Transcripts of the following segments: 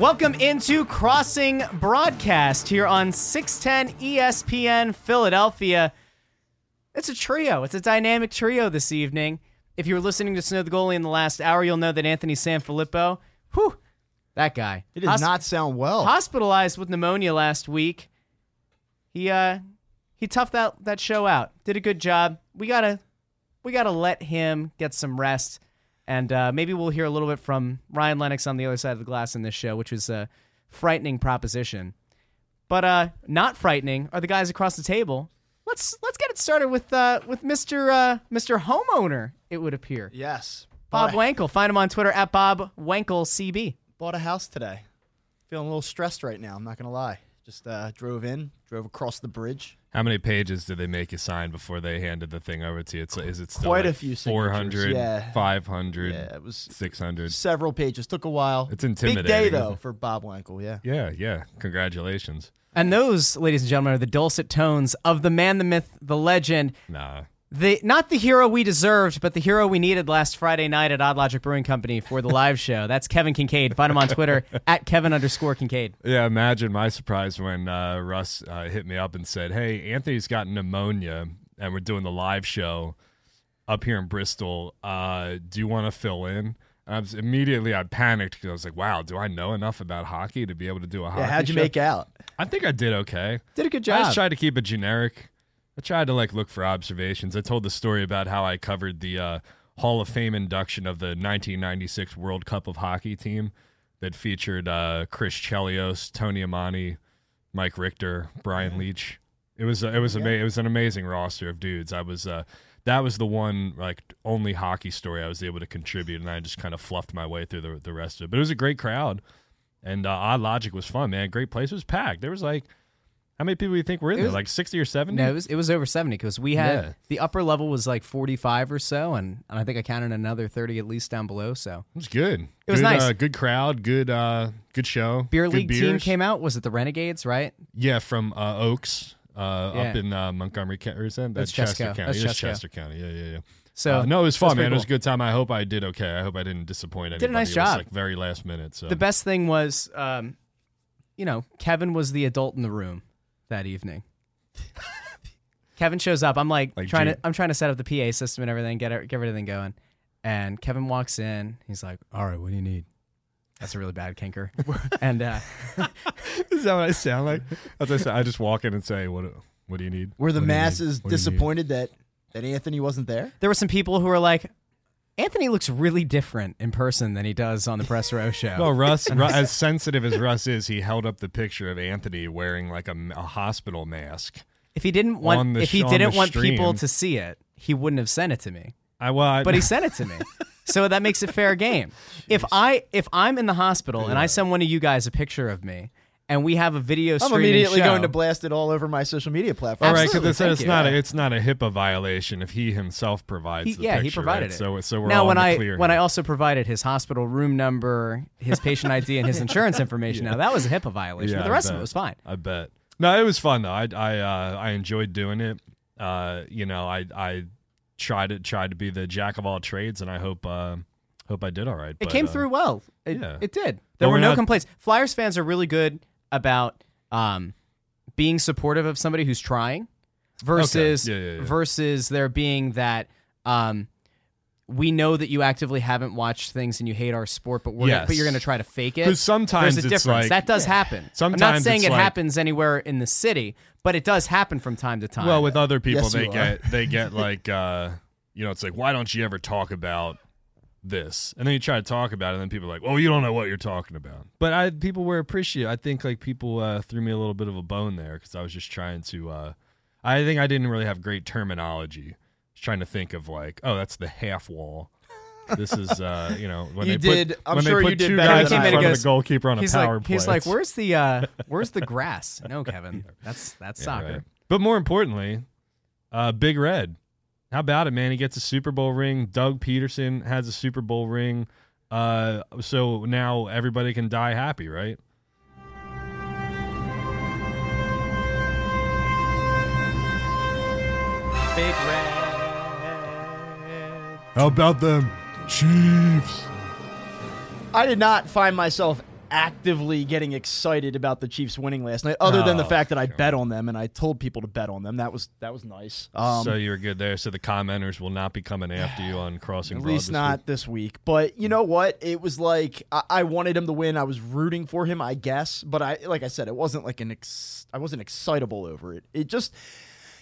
Welcome into Crossing Broadcast here on 610 ESPN Philadelphia. It's a trio. It's a dynamic trio this evening. If you were listening to Snow the Goalie in the last hour, you'll know that Anthony Sanfilippo, whew, that guy. It does Hosp- not sound well. hospitalized with pneumonia last week. He uh he toughed that that show out. Did a good job. We gotta we gotta let him get some rest, and uh, maybe we'll hear a little bit from Ryan Lennox on the other side of the glass in this show, which was a frightening proposition. But uh, not frightening are the guys across the table. Let's let's get it started with uh, with Mister uh, Mister Homeowner. It would appear yes. Bob Bought Wankel. Find him on Twitter at Bob Wankel CB. bought a house today. Feeling a little stressed right now. I'm not gonna lie. Just uh, drove in, drove across the bridge. How many pages did they make you sign before they handed the thing over to you? It's, is it still Quite a like few 400, yeah. 500, Yeah, it was 600? several pages. Took a while. It's intimidating. Big day intimidating. though for Bob Wankel. Yeah. Yeah, yeah. Congratulations. And those, ladies and gentlemen, are the dulcet tones of the man, the myth, the legend, Nah. The not the hero we deserved, but the hero we needed last Friday night at Odd Logic Brewing Company for the live show. That's Kevin Kinkead. Find him on Twitter at Kevin underscore Kinkead. Yeah, imagine my surprise when uh, Russ uh, hit me up and said, "Hey, Anthony's got pneumonia, and we're doing the live show up here in Bristol. Uh, do you want to fill in?" And I was immediately I panicked because I was like, "Wow, do I know enough about hockey to be able to do a hockey?" Yeah. How'd you show?" make out? I think I did okay. Did a good job. I just tried to keep it generic. I tried to like look for observations. I told the story about how I covered the uh, Hall of Fame induction of the 1996 World Cup of Hockey team that featured uh, Chris Chelios, Tony Amonte, Mike Richter, Brian Leetch. It was uh, it was ama- it was an amazing roster of dudes. I was uh, that was the one like only hockey story I was able to contribute, and I just kind of fluffed my way through the the rest of it. But it was a great crowd, and uh, Odd Logic was fun, man. Great place. It was packed. There was like how many people do you think were in It there? was- Like sixty or seventy? no, it was, it was over 70 because we had Yeah. the upper level was like 45 or so, and, and I think I counted another 30 at least down below. So It was good. It was good, nice. Uh, good crowd. Good. Uh, good show. beer good league team beers. came out. Was it the Renegades? Right? Yeah, from uh, Oaks, uh, Yeah. up in uh, Montgomery County. Or is that? That's Chester. County. That's It's Chester County. Yeah, yeah, yeah. So Uh, no, it was fun, pretty man. It was a cool. good time. I hope I did okay. I hope I didn't disappoint anybody. Did a nice It was, job. like very last minute. So The best thing was, um, you know, Kevin was the adult in the room that evening. Kevin shows up. I'm like, Like trying Gene- to, I'm trying to set up the PA system and everything, get get everything going. And Kevin walks in. He's like, "All right, what do you need?" That's a really bad kinker. and uh, is that what I sound like? As I said, I just walk in and say, "What? What do you need?" Were the What do you need? masses What do you need?" disappointed that that Anthony wasn't there? there were some people who were like, "Anthony looks really different in person than he does on the press row show." Well, Russ, Ru- as sensitive as Russ is, he held up the picture of Anthony wearing like a, a hospital mask. if he didn't want, the if he didn't want people to see it, he wouldn't have sent it to me. I well, I, but he sent it to me. So that makes it fair game. If I if I'm in the hospital and I send one of you guys a picture of me and we have a video I'm immediately show, going to blast it all over my social media platform. All right, because thank it's, you. not a, it's not a HIPAA violation if he himself provides. he- the yeah, he provided right? it. So so we're now all when I clear when I also provided his hospital room number, his patient ID, and his insurance information. Now that was a HIPAA violation, Yeah, but the rest of it bet. was fine. I bet. No, it was fun though. I I uh, I enjoyed doing it. Uh, you know, I I tried to tried to be the jack of all trades, and I hope uh, hope I did all right. It But, came uh, through well. It, yeah. it did. But There were we're no not- complaints. Flyers fans are really good about um, being supportive of somebody who's trying versus Yeah, yeah, yeah. versus there being that um, we know that you actively haven't watched things and you hate our sport, but we're gonna, but you're going to try to fake it. 'Cause sometimes There's a it's difference. like- that does happen. I'm not saying it like- happens anywhere in the city, but it does happen from time to time. Well, with other people, Yes, they get they get like uh, you know, it's like why don't you ever talk about this? And then you try to talk about it, and then people are like, "Well, you don't know what you're talking about." But I people were appreciative. I think like people uh, threw me a little bit of a bone there because I was just trying to. Uh, I think I didn't really have great terminology. Trying to think of like, oh, that's the half wall. This is, uh, you know, when You they did- put I'm when sure they you did two better guys in front of the goalkeeper on he's a power like play. he's like, where's the uh, where's the grass? No, Kevin, that's that's Yeah, soccer. right. But more importantly, uh, Big Red. How about it, man? He gets a Super Bowl ring. Doug Pederson has a Super Bowl ring. Uh, so now everybody can die happy, right? Big red. How about them Chiefs? I did not find myself actively getting excited about the Chiefs winning last night, other than the Oh, fact that I bet on them and I told people to bet on them. That was that was nice. Um, so you were good there. So the commenters will not be coming after you on crossing. At Broad least this not week? this week. But you know what? It was like I-, I wanted him to win. I was rooting for him, I guess. But I, like I said, it wasn't like an. Ex- I wasn't excitable over it. It just,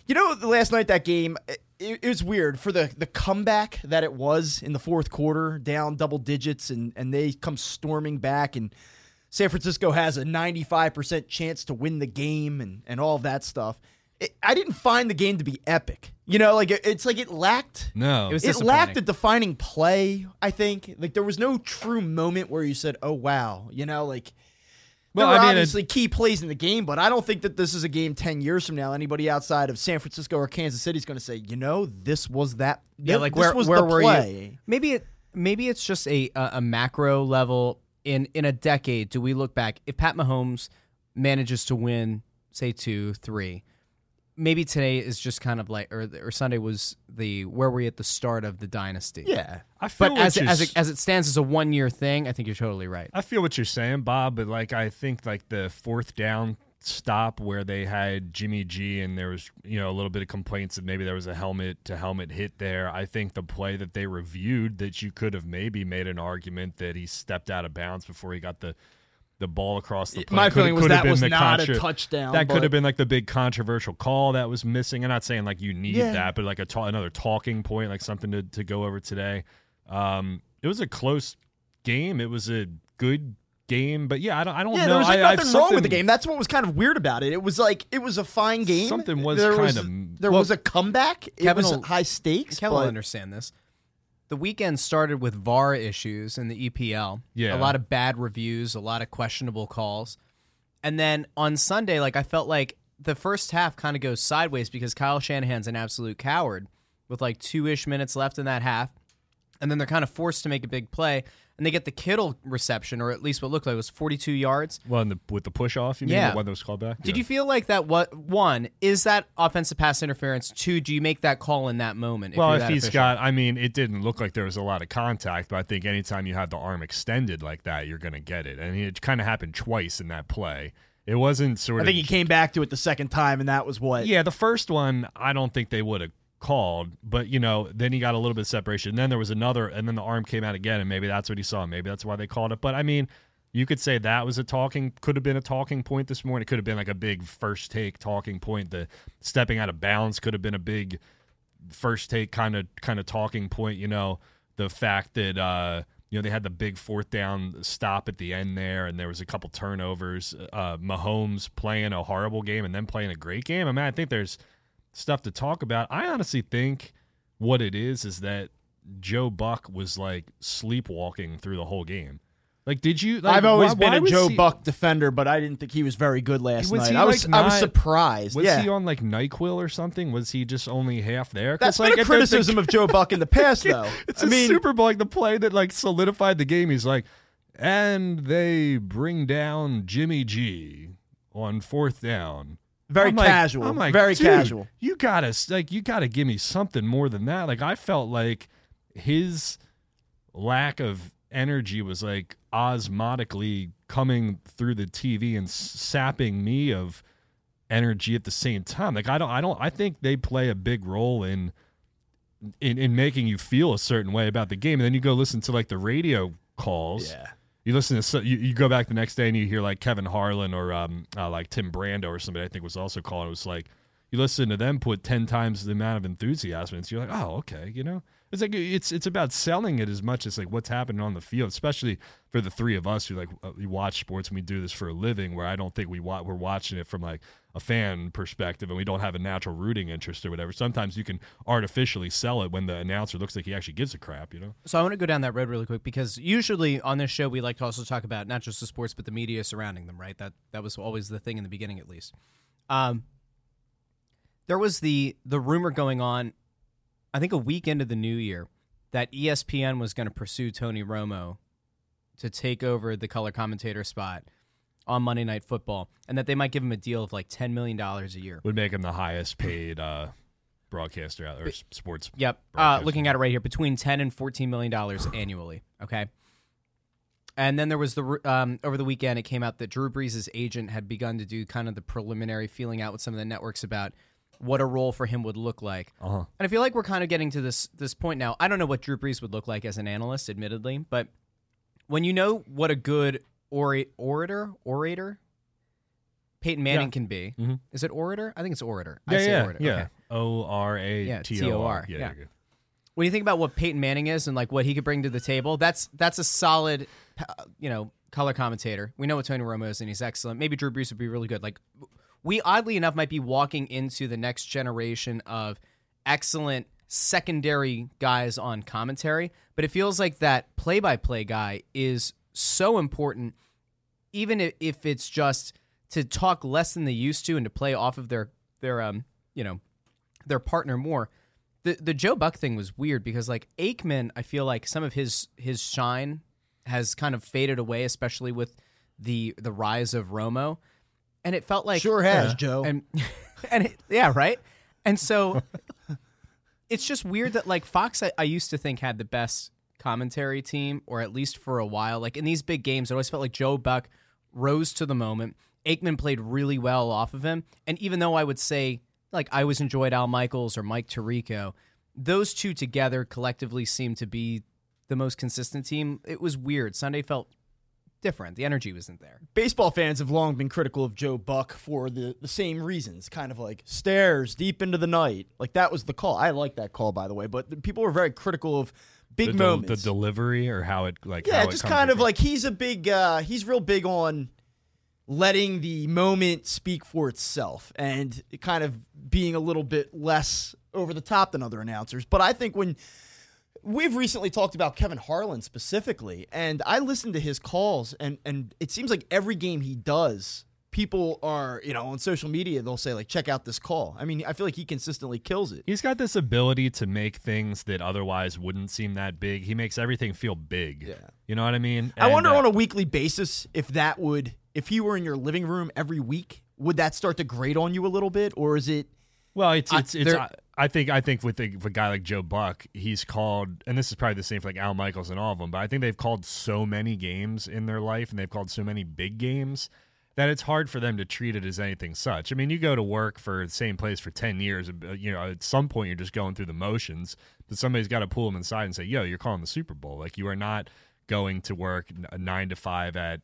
you know, last night that game, it, it was weird for the the comeback that it was in the fourth quarter, down double digits, and and they come storming back and. San Francisco has a 95% chance to win the game and, and all of that stuff. It, I didn't find the game to be epic. You know, like it, it's like it lacked No, It was it lacked a defining play, I think. Like there was no true moment where you said, "Oh wow," you know, like Well, I mean, it- obviously key plays in the game, but I don't think that this is a game 10 years from now anybody outside of San Francisco or Kansas City is going to say, "You know, this was that Yeah, like this where was where the were play." you? Maybe it maybe it's just a a, a macro level in in a decade. Do we look back if Pat Mahomes manages to win, say two, three? Maybe today is just kind of like, or or Sunday was the where were we at the start of the dynasty? Yeah. I feel But as it, as it, as it stands as a one year thing, I think you're totally right. I feel what you're saying, Bob, but like I think like the fourth down stop where they had Jimmy G and there was you know a little bit of complaints that maybe there was a helmet to helmet hit there. I think the play that they reviewed that you could have maybe made an argument that he stepped out of bounds before he got the the ball across the plate. My Could- feeling was have that been was the not a touchdown, That but- could have been like the big controversial call that was missing. I'm not saying like you need Yeah. that, but like a ta- another talking point, like something to, to go over today. Um, it was a close game. It was a good game, but yeah, I don't, I don't Yeah, know. there was like I, I've nothing wrong with the game. That's what was kind of weird about it. It was like it was a fine game. Something was there kind was, of- there Well, was a comeback. It Kevin was will- high stakes. Kevin will understand this. The weekend started with VAR issues in the EPL. Yeah. A lot of bad reviews, a lot of questionable calls. And then on Sunday, like I felt like the first half kind of goes sideways because Kyle Shanahan's an absolute coward with like two ish minutes left in that half. And then they're kind of forced to make a big play. And they get the Kittle reception, or at least what looked like it was 42 yards. Well, in the, with the push off, you mean Yeah. the one that was called back? Did Yeah. you feel like that? What one is that offensive pass interference? Two, do you make that call in that moment? Well, you're if that he's official? got, I mean, it didn't look like there was a lot of contact, but I think anytime you have the arm extended like that, you're going to get it. I mean, it kind of happened twice in that play. It wasn't sort of. I of. think he came back to it the second time, and that was what. Yeah, the first one, I don't think they would have called, but you know, then he got a little bit of separation. Then there was another, and then the arm came out again, and maybe that's what he saw. Maybe that's why they called it. But I mean, you could say that was a talking, could have been a talking point this morning. It could have been like a big first take talking point. The stepping out of bounds could have been a big first take kind of kind of talking point. You know, the fact that uh, you know they had the big fourth down stop at the end there, and there was a couple turnovers. Uh, Mahomes playing a horrible game and then playing a great game. I mean, I think there's stuff to talk about. I honestly think what it is is that Joe Buck was like sleepwalking through the whole game. Like, did you? Like, I've always why- been why a Joe he- Buck defender, but I didn't think he was very good last night. I was like, I was surprised. Was yeah. he on like Nyquil or something? Was he just only half there? That's like, been a at the- the- criticism of Joe Buck in the past, though. It's I a mean, Super Bowl, like the play that like solidified the game. He's like, and they bring down Jimmy G on fourth down. Very I'm like- casual. I'm like, very "Dude, casual. You gotta like, you gotta give me something more than that. Like, I felt like his lack of energy was like osmotically coming through the TV and sapping me of energy at the same time. Like, I don't, I don't, I think they play a big role in in, in making you feel a certain way about the game. And then you go listen to like the radio calls. Yeah. You listen to you, you go back the next day and you hear like Kevin Harlan or um uh, like Tim Brando or somebody I think was also calling. It was like you listen to them put ten times the amount of enthusiasm. And you're like, oh okay, you know. It's like it's it's about selling it as much as like what's happening on the field, especially for the three of us who like uh, we watch sports and we do this for a living. Where I don't think we wa- we're watching it from like a fan perspective and we don't have a natural rooting interest or whatever. Sometimes you can artificially sell it when the announcer looks like he actually gives a crap, you know. So I want to go down that road really quick because usually on this show we like to also talk about not just the sports but the media surrounding them, right? That that was always the thing in the beginning, at least. Um, there was the the rumor going on, I think a week into the new year, that ESPN was going to pursue Tony Romo to take over the color commentator spot on Monday Night Football, and that they might give him a deal of like ten million dollars a year. Would make him the highest paid uh, broadcaster out or sports. Yep. Uh, looking at it right here, between ten and fourteen million dollars annually. Okay. And then there was the um, over the weekend it came out that Drew Brees' agent had begun to do kind of the preliminary feeling out with some of the networks about what a role for him would look like. Uh-huh. And I feel like we're kind of getting to this this point now. I don't know what Drew Brees would look like as an analyst, admittedly, but when you know what a good ora- orator orator Peyton Manning Yeah. can be, Mhm. is it orator? I think it's orator. I Yeah, say yeah, orator. yeah. O R A T O R. yeah. when you think about what Peyton Manning is and like what he could bring to the table, that's that's a solid, you know, color commentator. We know what Tony Romo is, and he's excellent. Maybe Drew Brees would be really good. Like, we oddly enough might be walking into the next generation of excellent secondary guys on commentary, but it feels like that play-by-play guy is so important, even if, if it's just to talk less than they used to and to play off of their their um you know their partner more. The the Joe Buck thing was weird because like Aikman, I feel like some of his his shine has kind of faded away, especially with the the rise of Romo, and it felt like Sure has, Joe. and and it, yeah, right. And so it's just weird that like Fox, I, I used to think had the best commentary team, or at least for a while. Like in these big games, it always felt like Joe Buck rose to the moment. Aikman played really well off of him, and even though I would say like I always enjoyed Al Michaels or Mike Tirico, those two together collectively seemed to be the most consistent team. It was weird. Sunday felt different. The energy wasn't there. Baseball fans have long been critical of Joe Buck for the, the same reasons, kind of like stairs deep into the night. Like that was the call. I like that call, by the way, but the people were very critical of big The, del- moments. the delivery or how it like yeah, how just comes kind of like he's a big, uh, he's real big on letting the moment speak for itself and kind of being a little bit less over the top than other announcers. But I think when we've recently talked about Kevin Harlan specifically, and I listened to his calls, and and it seems like every game he does, people are you know on social media they'll say like check out this call. I mean, I feel like he consistently kills it. He's got this ability to make things that otherwise wouldn't seem that big. He makes everything feel big. Yeah. You know what I mean? I And, wonder uh, on a weekly basis if that would, if he were in your living room every week, would that start to grate on you a little bit, or is it? Well, it's I- it's, it's there- I, think I think with a, with a guy like Joe Buck, he's called, and this is probably the same for like Al Michaels and all of them. But I think they've called so many games in their life, and they've called so many big games that it's hard for them to treat it as anything such. I mean, you go to work for the same place for ten years, uh, you know, at some point you're just going through the motions. But somebody's got to pull them inside and say, "Yo, you're calling the Super Bowl. Like you are not going to work nine to five at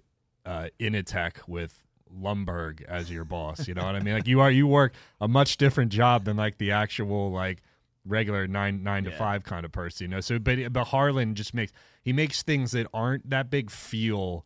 uh, Initech with." Lumbergh as your boss, you know what I mean? Like you are, you work a much different job than like the actual like regular nine nine to Yeah. five kind of person, you know. So, but but Harlan just makes he makes things that aren't that big feel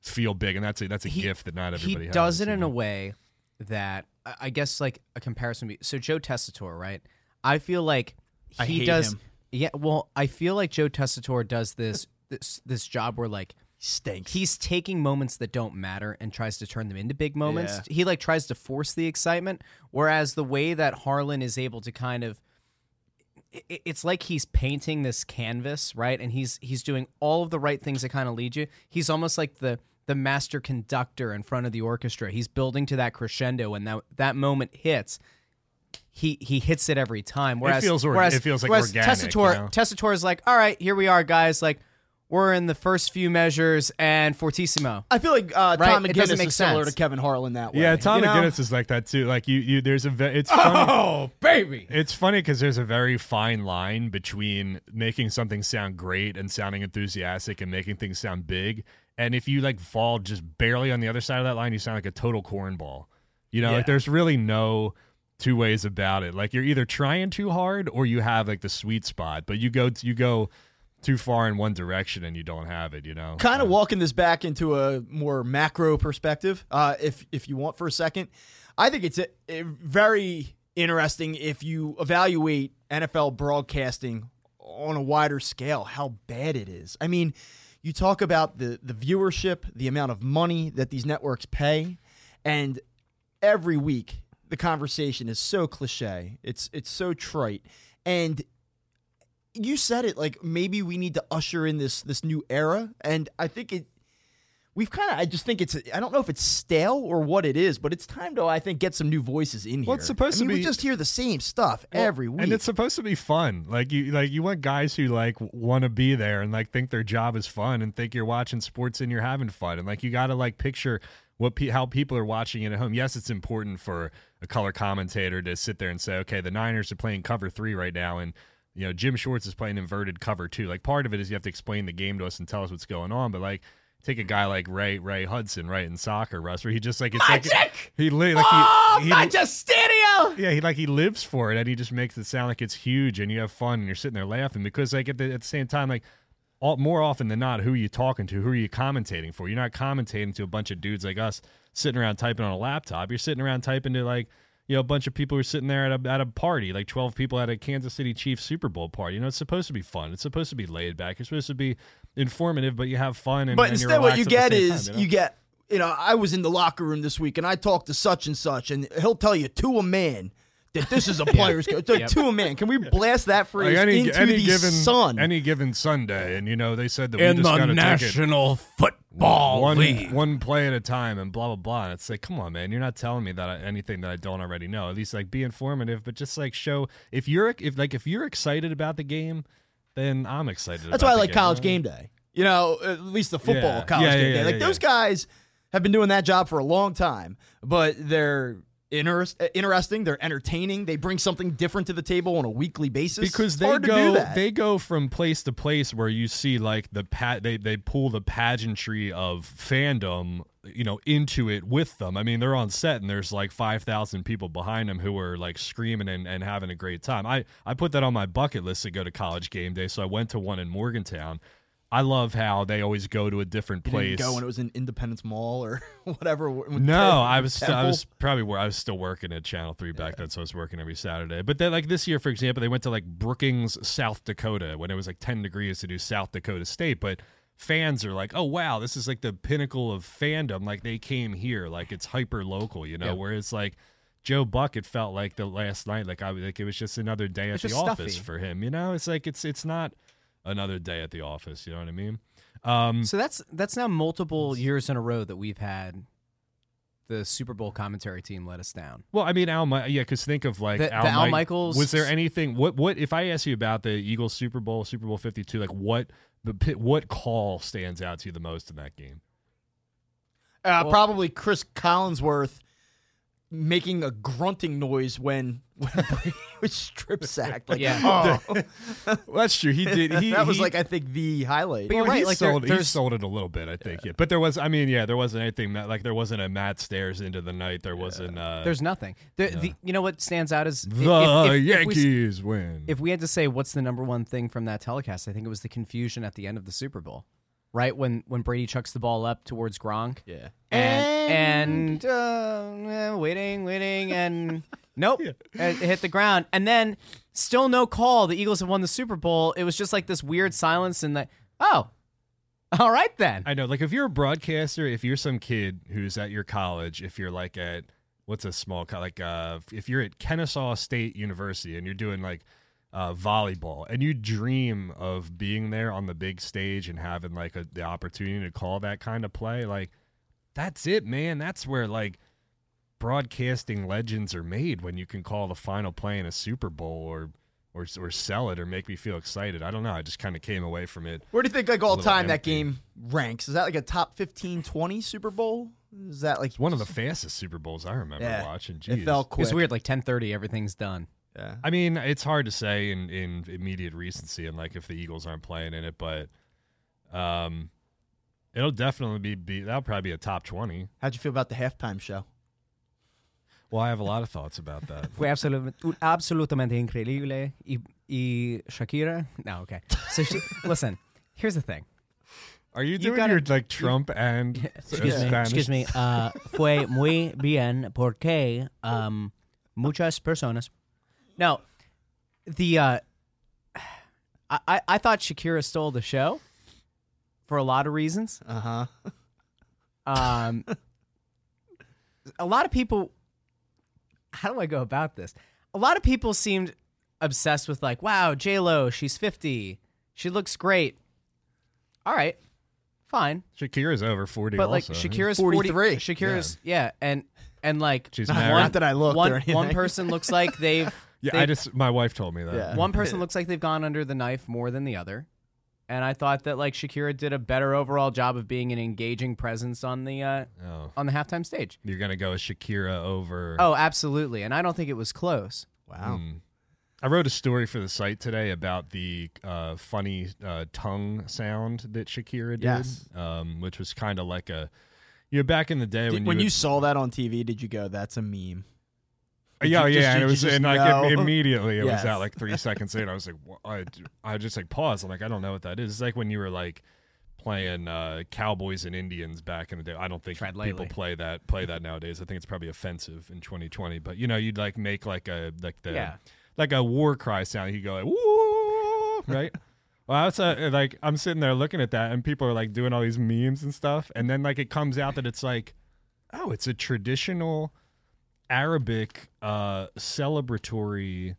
feel big, and that's a that's a He- gift that not he everybody has. does it in know? a way that I I guess like a comparison be so Joe Tessitore, right? I feel like I he hate does him. yeah, well, I feel like Joe Tessitore does this this this job where like Stinks. he's taking moments that don't matter and tries to turn them into big moments. Yeah. He like tries to force the excitement whereas the way that Harlan is able to kind of it's like he's painting this canvas, right? And he's he's doing all of the right things that kind of lead you. He's almost like the the master conductor in front of the orchestra. He's building to that crescendo, and that that moment hits. He he hits it every time. Whereas feels or- whereas, it feels like whereas organic, Tessitore you know? Tessitore is like, all right, here we are, guys. Like we're in the first few measures, and Fortissimo. I feel like uh, Right? Tom It McGinnis make is similar sense. to Kevin Harlan that way. Yeah, Tom you know? McGinnis is like that too. Like you, you there's a ve- it's funny. Oh, baby! It's funny because there's a very fine line between making something sound great and sounding enthusiastic and making things sound big. And if you like fall just barely on the other side of that line, you sound like a total cornball. You know, Yeah. like there's really no two ways about it. Like you're either trying too hard or you have like the sweet spot, but you go you go too far in one direction and you don't have it. You know, kind of Uh, walking this back into a more macro perspective, uh, if if you want for a second, I think it's a, a very interesting if you evaluate NFL broadcasting on a wider scale how bad it is. I mean, you talk about the the viewership, the amount of money that these networks pay, and every week the conversation is so cliche. It's it's so trite, and you said it like maybe we need to usher in this this new era and i think it we've kind of. I just think it's. I don't know if it's stale or what it is, but it's time to. I think get some new voices in here. Well, it's supposed I to mean, be- We just hear the same stuff every week. And it's supposed to be fun. Like you like you want guys who like want to be there and like think their job is fun and think you're watching sports and you're having fun. And like you got to like picture what pe- how people are watching it at home. Yes, it's important for a color commentator to sit there and say, "Okay, the Niners are playing cover 3 right now and you know, Jim Schwartz is playing inverted cover 2." Like part of it is you have to explain the game to us and tell us what's going on, but like Take a guy like Ray Ray Hudson, right in soccer, Russ, where he just like it's like he li- like oh, he, he Stereo! yeah, he like he lives for it, and he just makes it sound like it's huge, and you have fun, and you're sitting there laughing because like at the, at the same time, like all, more often than not, who are you talking to? Who are you commentating for? You're not commentating to a bunch of dudes like us sitting around typing on a laptop. You're sitting around typing to like you know a bunch of people who are sitting there at a at a party, like 12 people at a Kansas City Chiefs Super Bowl party. You know, it's supposed to be fun. It's supposed to be laid back. It's supposed to be informative, but you have fun. And, But and instead, what you get is time, know? you get, you know, I was in the locker room this week and I talked to such and such, and he'll tell you to a man that this is a player's coach. Like, To a man. Can we blast that phrase like any, into any the given sun? any given Sunday, and you know they said that we just got to take it Football one one play at a time and blah blah blah. And it's like, come on, man, you're not telling me that I, anything that I don't already know. At least like be informative, but just like show if you're if like if you're excited about the game, then I'm excited. That's about why I like game. college game day. You know, at least the football Yeah. college Yeah, game yeah, day. Like yeah, those guys have been doing that job for a long time, but they're interest, uh, interesting. They're entertaining. They bring something different to the table on a weekly basis. because they hard to do go they go from place to place where you see like the pat they they pull the pageantry of fandom you know into it with them i mean they're on set and there's like 5000 people behind them who are like screaming and, and having a great time i i put that on my bucket list to go to college game day so i went to one in morgantown i love how they always go to a different You place didn't go when it was in Independence Mall or whatever. no, I was st- I was probably wor- I was still working at Channel Three back then, so I was working every Saturday. But then, like this year, for example, they went to like Brookings, South Dakota, when it was like ten degrees to do South Dakota State. But fans are like, "Oh wow, this is like the pinnacle of fandom." Like they came here, like it's hyper local, you know. Yeah. Whereas like Joe Buck, it felt like the last night, like I like it was just another day at It's the office stuffy. for him. You know, it's like it's it's not another day at the office. You know what I mean? Um, So that's that's now multiple years in a row that we've had the Super Bowl commentary team let us down. Well, I mean, Al, Mi- yeah, because think of like The- the Al, Al Mi- Michaels- Was there anything? What? What? If I ask you about the Eagles Super Bowl, Super Bowl Fifty Two, like what? The pi- what call stands out to you the most in that game? Uh, Well- probably Cris Collinsworth making a grunting noise when when Brady was strip sacked. Like, Yeah. oh. Well, that's true. He did. He that was he- like I think the highlight. But you're well, right, He like, there- sold, he sold it a little bit, I think. Yeah. But there was. I mean, yeah, there wasn't anything that like there wasn't a Matt stairs into the night. There wasn't. Uh, There's nothing. The, the, you know what stands out is if- the if, if, if we, Yankees win. if we had to say what's the number one thing from that telecast, I think it was the confusion at the end of the Super Bowl, right when when Brady chucks the ball up towards Gronk. yeah. and and uh, eh, waiting, waiting, and nope, it it hit the ground, and then still no call. The Eagles have won the Super Bowl. It was just like this weird silence, and that oh, all right then. I know. Like, if you're a broadcaster, if you're some kid who's at your college, if you're like at what's a small co- like uh, if you're at Kennesaw State University and you're doing like uh, volleyball and you dream of being there on the big stage and having like a, the opportunity to call that kind of play, like that's it, man. That's where like broadcasting legends are made when you can call the final play in a Super Bowl or. Or, or sell it or make me feel excited. I don't know. I just kind of came away from it Where do you think like all little time that game ranks? Is that like a top 15, 20 Super Bowl? Is that like It's one of the fastest Super Bowls I remember Yeah. watching. It Jeez. fell quick. It's weird. Like ten thirty, everything's done. Yeah. I mean, it's hard to say in, in immediate recency and like if the Eagles aren't playing in it, but um, it'll definitely be, be that'll probably be a top twenty. How'd you feel about the halftime show? Well, I have a lot of thoughts about that. Fue absolut- absolutamente increíble. Y, y Shakira. No, okay. So she, listen. Here's the thing. Are you You doing gotta- your like Trump and Excuse me. Excuse me. Uh, fue muy bien porque um, muchas personas. No, the uh, I I- I thought Shakira stole the show for a lot of reasons. Uh huh. Um, a lot of people. How do I go about this? A lot of people seemed obsessed with like, wow, J Lo, she's fifty, she looks great. All right, fine. Shakira's over forty. But like also. Shakira's 43. 40, Shakira's yeah. and and like She's one. Not that I look. one, anything. one person looks like they've Yeah, they- I just my wife told me that. Yeah. one person looks like they've gone under the knife more than the other. And I thought that like Shakira did a better overall job of being an engaging presence on the uh, Oh, on the halftime stage. you're gonna go with Shakira over. Oh, absolutely. And I don't think it was close. Wow. Hmm. I wrote a story for the site today about the uh, funny uh, tongue sound that Shakira did, Yes. um, which was kind of like a. You know, back in the day Did- when, when you, you would- saw that on TV, did you go, "That's a meme"? Yeah, yeah, just- and it was and like immediately it was Yes. out like three seconds later. I was like, I, I just like paused. I'm like, I don't know what that is. It's like when you were like playing uh, Cowboys and Indians back in the day. I don't think people play that play that nowadays. I think it's probably offensive in 2020. But you know, you'd like make like a like the Yeah. like a war cry sound. You go like woo, right? Well, outside, like I'm sitting there looking at that, and people are like doing all these memes and stuff, and then like it comes out that it's like, oh, it's a traditional Arabic uh celebratory,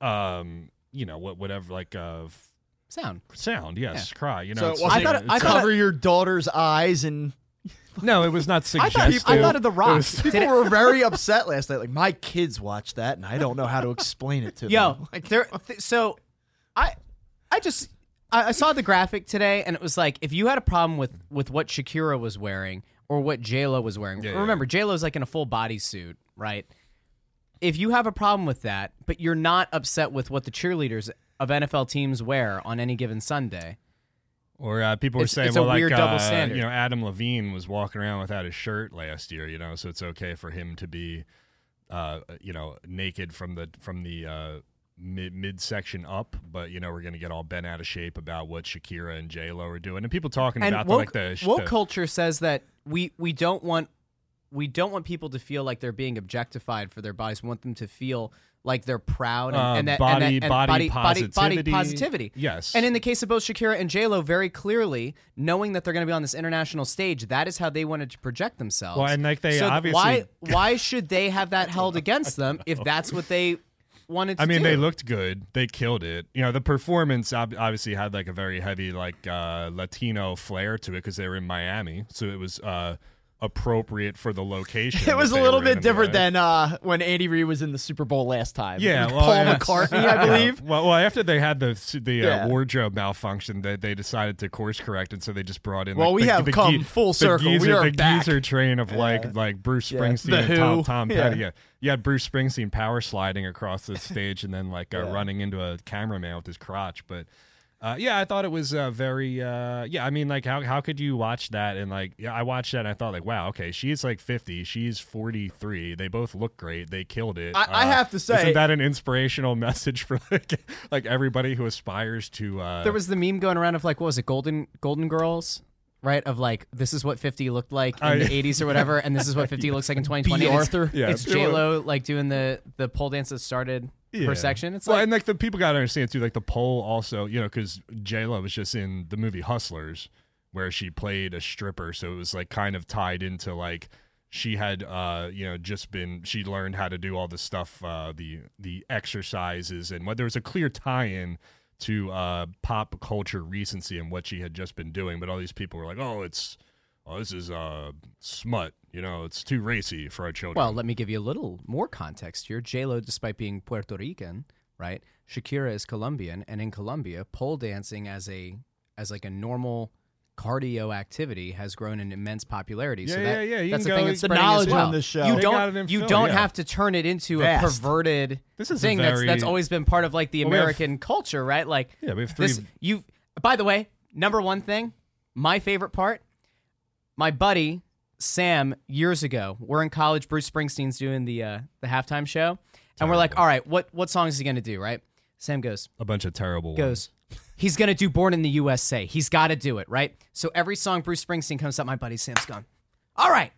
um, you know what, whatever, like uh f- Sound. sound. Yes, cry. You know, So it it's wasn't I thought- it's I thought- cover your daughter's eyes and no, it was not I suggestive. thought, I thought of the It rock. was- Did people it- were very upset last night. Like my kids watched that, and I don't know how to explain it to Yo, them. Like, there. Th- so, I, I just, I, I saw the graphic today, and it was like if you had a problem with with what Shakira was wearing or what J Lo was wearing. Yeah, yeah, remember, J Lo's like in a full bodysuit, right? If you have a problem with that, but you're not upset with what the cheerleaders of NFL teams wear on any given Sunday, Or uh, people were It's- saying, it's well, like uh, you know, Adam Levine was walking around without his shirt last year. You know, so it's okay for him to be, uh, you know, naked from the from the uh, mid midsection up. But you know, we're gonna get all bent out of shape about what Shakira and J Lo are doing, and people talking and about woke, the, like the woke the- culture says that we we don't want we don't want people to feel like they're being objectified for their bodies. We want them to feel like they're proud and, Uh, and that body- and that, and body body, body positivity. positivity. Yes. And in the case of both Shakira and J Lo, very clearly knowing that they're going to be on this international stage, that is how they wanted to project themselves. Well, and, like, they so obviously- why why should they have that held against them if that's what they wanted to I mean, do? they looked good. They killed it. You know, the performance ob- obviously had like a very heavy like uh, Latino flair to it because they were in Miami, so it was uh, appropriate for the location. it was a little bit different than uh, when Andy Reid was in the Super Bowl last time. Yeah, well, Paul yeah. McCartney, I believe. Yeah. Well, well, after they had the the Yeah. uh, wardrobe malfunction, they, they decided to course correct, and so they just brought in. Well, like, we the, have the come full circle. We are the back. geezer train of like like Bruce Springsteen and Tom. Tom Yeah. Petty. Yeah. You had Bruce Springsteen power sliding across the stage and then like uh, running into a cameraman with his crotch, but. Uh, yeah, I thought it was uh, very. Uh, yeah, I mean, like, how how could you watch that and like, yeah, I watched that and I thought like, wow, okay, she's like fifty, she's forty three. They both look great. They killed it. I- I Uh, have to say- isn't that an inspirational message for like like everybody who aspires to? Uh, There was the meme going around of like what was it, Golden Golden Girls, right? Of like this is what fifty looked like in Oh, the eighties or whatever, and this is what fifty looks like in twenty twenty. Bea Arthur. Yeah, it's it J Lo like doing the the pole dance that started Yeah. her section. It's well, like and like the people got to understand too, like the pole also, you know, because J Lo was just in the movie Hustlers, where she played a stripper, so it was like kind of tied into like she had, uh, you know, just been she learned how to do all the stuff, uh, the the exercises, and what there was a clear tie-in to uh, pop culture recency and what she had just been doing. But all these people were like, oh, it's. Oh, this is uh smut. You know, it's too racy for our children. well, let me give you a little more context here. J Lo, despite being Puerto Rican, right? Shakira is Colombian, and in Colombia, pole dancing as a as like a normal cardio activity has grown in immense popularity. so Yeah, that, yeah, yeah, you that's the thing that's The knowledge well. on this show. You They got it in don't you film, don't yeah. have to turn it into Vast. a perverted This is a thing that's that's always been part of like the Well, we have- American culture, right? Like Yeah, we have three- This, you. By the way, number one thing, my favorite part, my buddy Sam years ago. We're in college. Bruce Springsteen's doing the uh, the halftime show, and we're like, all right, what what song is he gonna do? Right? Sam goes a bunch of terrible ones. He's gonna do "Born in the USA." He's got to do it, right? So every song Bruce Springsteen comes up, my buddy Sam's gone. All right,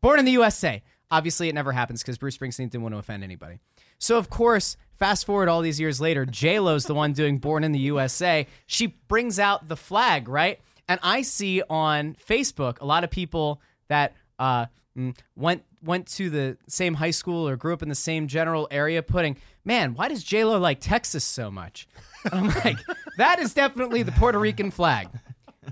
"Born in the USA." Obviously, it never happens because Bruce Springsteen didn't want to offend anybody. So of course, fast forward all these years later, J Lo's the one doing "Born in the USA." She brings out the flag, right? And I see on Facebook a lot of people that uh, went went to the same high school or grew up in the same general area, putting, "Man, why does J Lo like Texas so much?" And I'm like, that is definitely the Puerto Rican flag.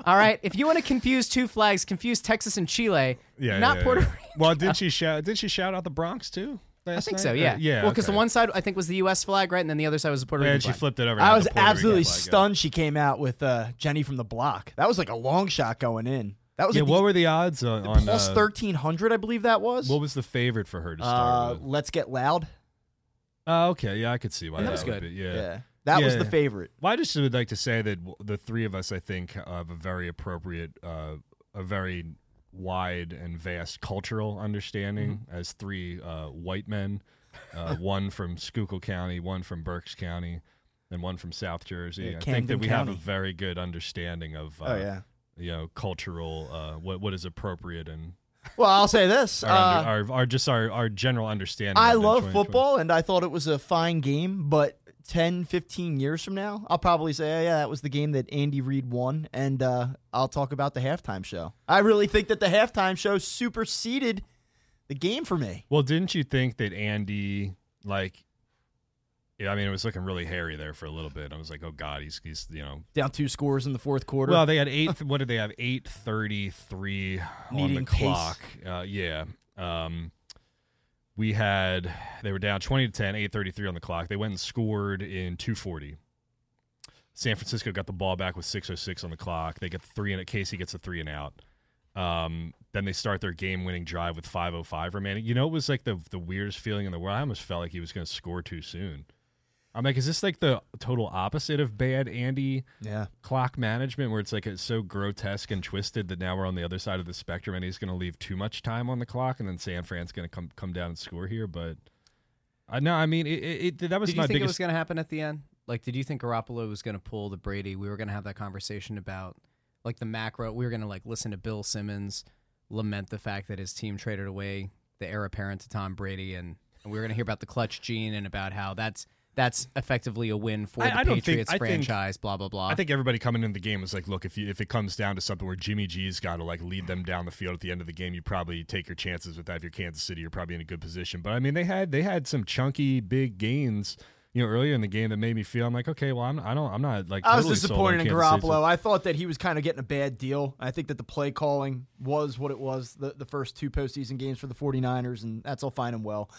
All right, if you want to confuse two flags, confuse Texas and Chile, Yeah, not yeah, Puerto yeah. Rico. Well, did she shout? Did she shout out the Bronx too? I think night? so. Or- Yeah. yeah. Well, because the one side I think was the U.S. flag, right, and then the other side was the Puerto Yeah, Rican and she flag. flipped it over. I was the Puerto Rican absolutely stunned she came out with uh, Jenny from the block. That was like a long shot going in. That was Yeah, what the- were the odds on, on plus uh, thirteen hundred, I believe that was. What was the favorite for her to uh, start with? let's get loud. Oh, okay. Yeah, I could see why Yeah, that, was would good. be- Yeah. Yeah, that was the favorite. Well, I just would like to say that the three of us, I think, have a very appropriate, uh, a very wide and vast cultural understanding Mm-hmm. as three uh, white men, uh, one from Schuylkill County, one from Berks County, and one from South Jersey. Yeah, I think that we have a very good understanding of, uh, oh yeah. You know, cultural, uh, what what is appropriate and Well, I'll say this. our, Uh, under, our, our just our, our general understanding. I of it in love football, and I thought it was a fine game. But 10, 15 years from now, I'll probably say, oh, yeah, that was the game that Andy Reid won. And uh, I'll talk about the halftime show. I really think that the halftime show superseded the game for me. Well, didn't you think that Andy like? Yeah, I mean, it was looking really hairy there for a little bit. I was like, oh god, he's he's you know. Down two scores in the fourth quarter. Well, they had eight. what did they have? Eight thirty-three on the clock. Uh, yeah. Um, we had they were down twenty to 10, 8.33 on the clock. They went and scored in two forty. San Francisco got the ball back with six oh six on the clock. They get the three and KC gets a three and out. Um, then they start their game-winning drive with 5:05 remaining. You know, it was like the the weirdest feeling in the world. I almost felt like he was going to score too soon. I'm like, is this like the total opposite of bad Andy yeah. clock management, where it's like it's so grotesque and twisted that now we're on the other side of the spectrum, and he's going to leave too much time on the clock, and then San Fran's going to come come down and score here? But I no, I mean, it, it, it that was Did you my think it was going to happen at the end? Like, did you think Garoppolo was going to pull the Brady? We were going to have that conversation about like the macro. We were going to like listen to Bill Simmons lament the fact that his team traded away the heir apparent to Tom Brady, and, and we were going to hear about the clutch gene and about how that's that's effectively a win for I- the I don't think- Patriots think- franchise. blah blah blah. I think everybody coming into the game was like, look, if you, if it comes down to something where Jimmy G's got to like lead them down the field at the end of the game, you probably take your chances with that. If you're Kansas City, you're probably in a good position. But I mean, they had they had some chunky big gains, you know, earlier in the game that made me feel I'm like, okay, well, I'm I don't I'm not like I was totally sold disappointed in Kansas City. Garoppolo. I thought that he was kind of getting a bad deal. I think that the play calling was what it was the, the first two postseason games for the 49ers, and that's all fine and well.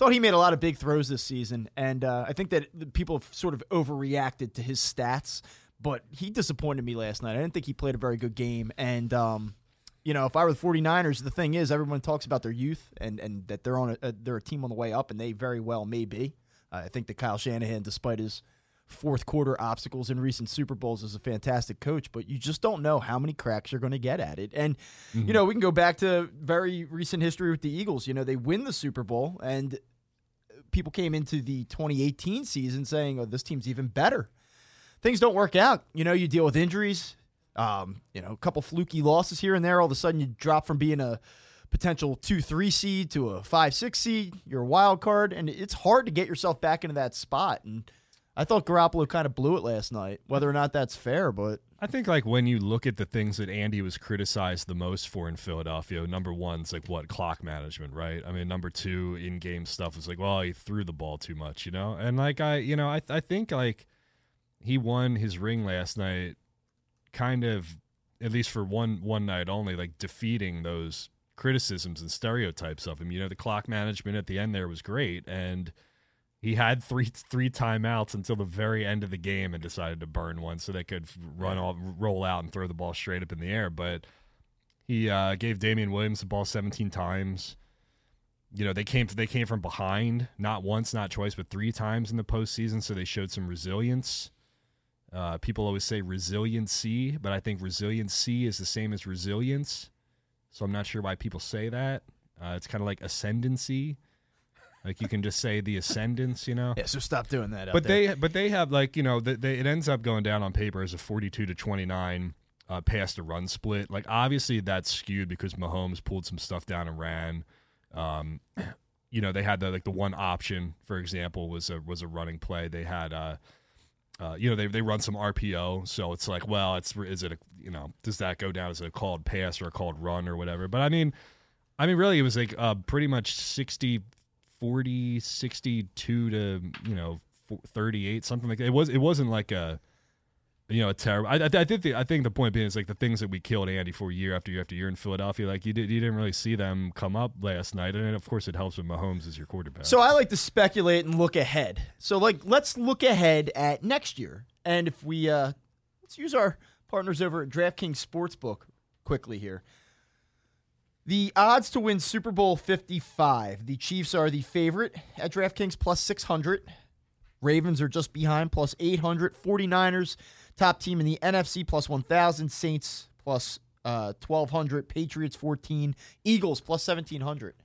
Thought he made a lot of big throws this season, and uh, I think that people have sort of overreacted to his stats, but he disappointed me last night. I didn't think he played a very good game, and um, you know, if I were the 49ers, the thing is, everyone talks about their youth and, and that they're on a, they're a team on the way up, and they very well may be. Uh, I think that Kyle Shanahan, despite his fourth quarter obstacles in recent Super Bowls, is a fantastic coach, but you just don't know how many cracks you're going to get at it. And you know, we can go back to very recent history with the Eagles. You know, they win the Super Bowl, and people came into the 2018 season saying, "Oh, this team's even better." Things don't work out. You know, you deal with injuries. Um, you know, a couple fluky losses here and there. All of a sudden, you drop from being a potential two, three seed to a five, six seed. You're a wild card, and it's hard to get yourself back into that spot. And I thought Garoppolo kind of blew it last night. Whether or not that's fair, but I think like when you look at the things that Andy was criticized the most for in Philadelphia, number one's like what clock management, right? I mean, number two in game stuff was like, well, he threw the ball too much, you know. And like I, you know, I I think like he won his ring last night, kind of at least for one one night only, like defeating those criticisms and stereotypes of him. You know, the clock management at the end there was great, and he had three three timeouts until the very end of the game and decided to burn one so they could run all, roll out and throw the ball straight up in the air. But he uh, gave Damien Williams the ball 17 times. You know they came they came from behind not once, not twice, but three times in the postseason. So they showed some resilience. Uh, people always say resiliency, but I think resiliency is the same as resilience. So I'm not sure why people say that. Uh, it's kind of like ascendancy. Like you can just say the ascendance, you know. yeah. So stop doing that. But there. they, but they have like you know, they, they, it ends up going down on paper as a forty-two to twenty-nine uh, pass to run split. Like obviously that's skewed because Mahomes pulled some stuff down and ran. Um, you know, they had the like the one option, for example, was a was a running play. They had uh, uh, you know, they they run some RPO, so it's like, well, it's is it a you know, does that go down as a called pass or a called run or whatever? But I mean, I mean, really, it was like uh, pretty much 60, 40, 62 to you know 38, something like that. It was it wasn't like a you know, a terrible. I, I, think the I think the point being is like the things that we killed Andy for year after year after year in Philadelphia. Like you did, you didn't really see them come up last night, and of course it helps with Mahomes as your quarterback. So I like to speculate and look ahead. So like let's look ahead at next year. And if we uh let's use our partners over at DraftKings Sportsbook quickly here. The odds to win Super Bowl 55. The Chiefs are the favorite at DraftKings plus 600. Ravens are just behind plus 800. 49ers top team in the NFC plus 1000. Saints plus uh 1200. Patriots 14. Eagles plus 1700.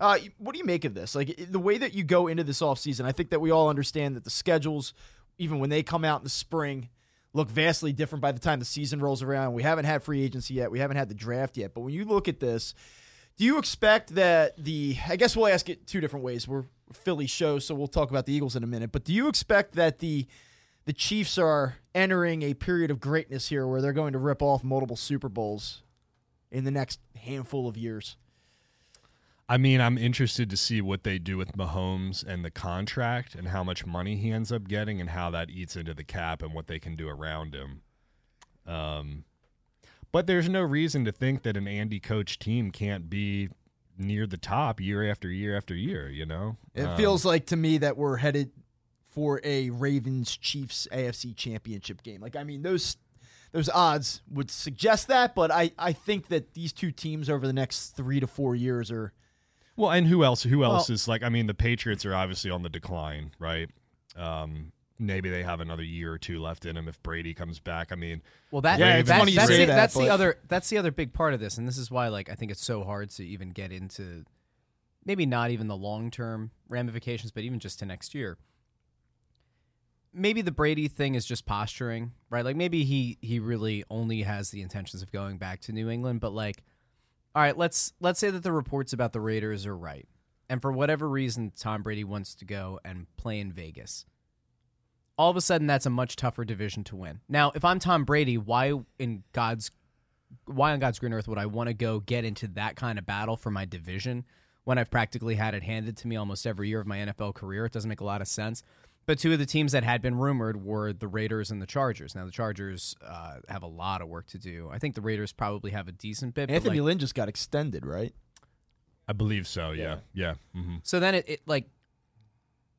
Uh, what do you make of this? Like the way that you go into this offseason, I think that we all understand that the schedules, even when they come out in the spring, look vastly different by the time the season rolls around. We haven't had free agency yet. We haven't had the draft yet. But when you look at this, do you expect that the I guess we'll ask it two different ways. We're Philly show, so we'll talk about the Eagles in a minute. But do you expect that the the Chiefs are entering a period of greatness here where they're going to rip off multiple Super Bowls in the next handful of years? I mean, I'm interested to see what they do with Mahomes and the contract and how much money he ends up getting and how that eats into the cap and what they can do around him. Um, but there's no reason to think that an Andy coach team can't be near the top year after year after year, you know? It Um, feels like to me that we're headed for a Ravens Chiefs AFC championship game. Like I mean those those odds would suggest that, but I, I think that these two teams over the next three to four years are Well, and who else? Who else Well- is like? I mean, the Patriots are obviously on the decline, right? Um, maybe they have another year or two left in them if Brady comes back. I mean, Well, that, Yeah, it's that- funny you that's, say the, that, that's the other that's the other big part of this, and this is why like I think it's so hard to even get into maybe not even the long term ramifications, but even just to next year. Maybe the Brady thing is just posturing, right? Like maybe he he really only has the intentions of going back to New England, but like, all right, let's let's say that the reports about the Raiders are right, and for whatever reason Tom Brady wants to go and play in Vegas all of a sudden that's a much tougher division to win. Now, if I'm Tom Brady, why in God's why on God's green earth would I want to go get into that kind of battle for my division when I've practically had it handed to me almost every year of my NFL career? It doesn't make a lot of sense. But two of the teams that had been rumored were the Raiders and the Chargers. Now the Chargers uh, have a lot of work to do. I think the Raiders probably have a decent bit. Anthony like- Lynn just got extended, right? I believe so. Yeah, yeah. hmm so then it, it like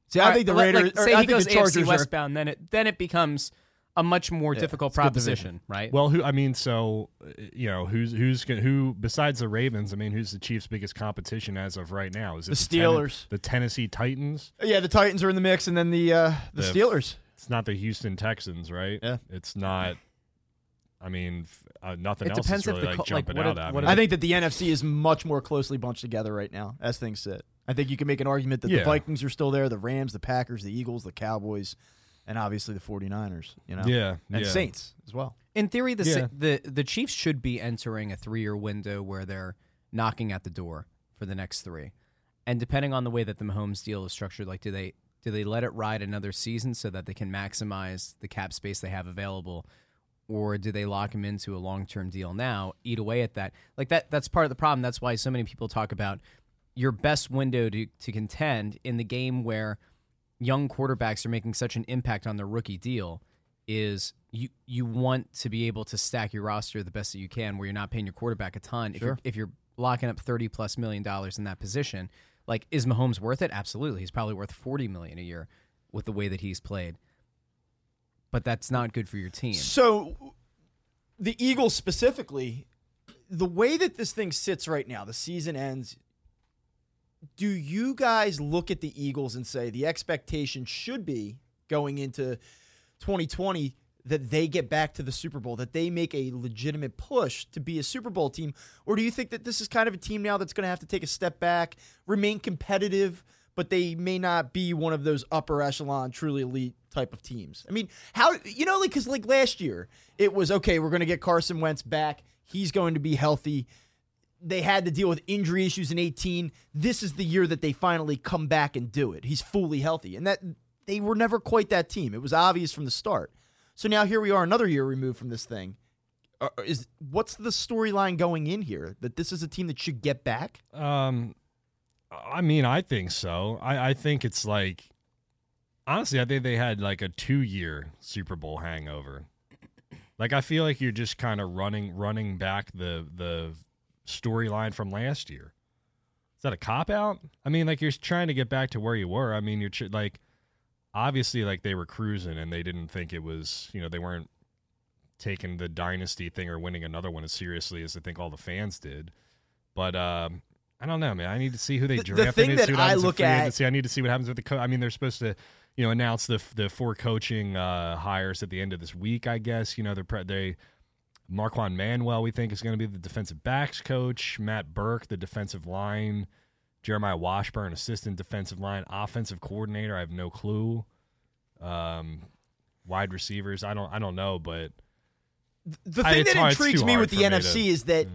See, I All think the Raiders like, say I he think goes the Chargers AFC are westbound, then it then it becomes a much more difficult it's a good proposition, right? Well, who? I mean, so you know, who's who's gonna, who besides the Ravens? I mean, who's the Chiefs' biggest competition as of right now? Is it The Ten- Steelers. the Tennessee Titans? Yeah, the Titans are in the mix and then the uh the, The- Steelers. It's not the Houston Texans, right? Yeah. It's not. I mean, f- uh, nothing It else depends is if the like co- like, jumping what out are- at me. I think that the NFC is much more closely bunched together right now as things sit. I think you can make an argument that the Vikings are still there, the Rams, the Packers, the Eagles, the Cowboys, and obviously the 49ers, you know. yeah, And yeah. Saints as well. In theory, the Yeah. the the Chiefs should be entering a three year window where they're knocking at the door for the next three, and depending on the way that the Mahomes deal is structured, like do they do they let it ride another season so that they can maximize the cap space they have available, or do they lock him into a long term deal now, eat away at that? Like that that's part of the problem. That's why so many people talk about your best window to to contend in the game where young quarterbacks are making such an impact on their rookie deal is you you want to be able to stack your roster the best that you can where you're not paying your quarterback a ton. If you're if you're locking up 30 plus million dollars in that position like is Mahomes worth it? Absolutely. He's probably worth 40 million a year with the way that he's played. But that's not good for your team. So the Eagles specifically, the way that this thing sits right now, the season ends. Do you guys look at the Eagles and say the expectation should be going into 2020 that they get back to the Super Bowl, that they make a legitimate push to be a Super Bowl team? Or do you think that this is kind of a team now that's going to have to take a step back, remain competitive, but they may not be one of those upper echelon, truly elite type of teams? I mean, how, you know, like, because like last year, it was okay, we're going to get Carson Wentz back. He's going to be healthy. They had to deal with injury issues in 18. This is the year that they finally come back and do it. He's fully healthy. And that they were never quite that team. It was obvious from the start. So now here we are, another year removed from this thing. Uh, is what's the storyline going in here? That this is a team that should get back? Um, I mean, I think so. I, I think it's like, honestly, I think they had like a two year Super Bowl hangover. Like I feel like you're just kind of running running back the the storyline from last year. Is that a cop out? I mean, like you're trying to get back to where you were. I mean, you're like obviously like they were cruising and they didn't think it was you know they weren't taking the dynasty thing or winning another one as seriously as I think all the fans did. But um, I don't know, man. I need to see who they The- the thing I that I look at- agency. I need to see what happens with the coach. I mean, they're supposed to, you know, announce the the four coaching uh, hires at the end of this week. I guess you know they're pre- they. Marquand Manuel, we think, is going to be the defensive backs coach. Matt Burke, the defensive line. Jeremiah Washburn, assistant defensive line, offensive coordinator. I have no clue. Um, wide receivers, I don't, I don't know, but The thing it's that hard- intrigues me with the me to- NFC is that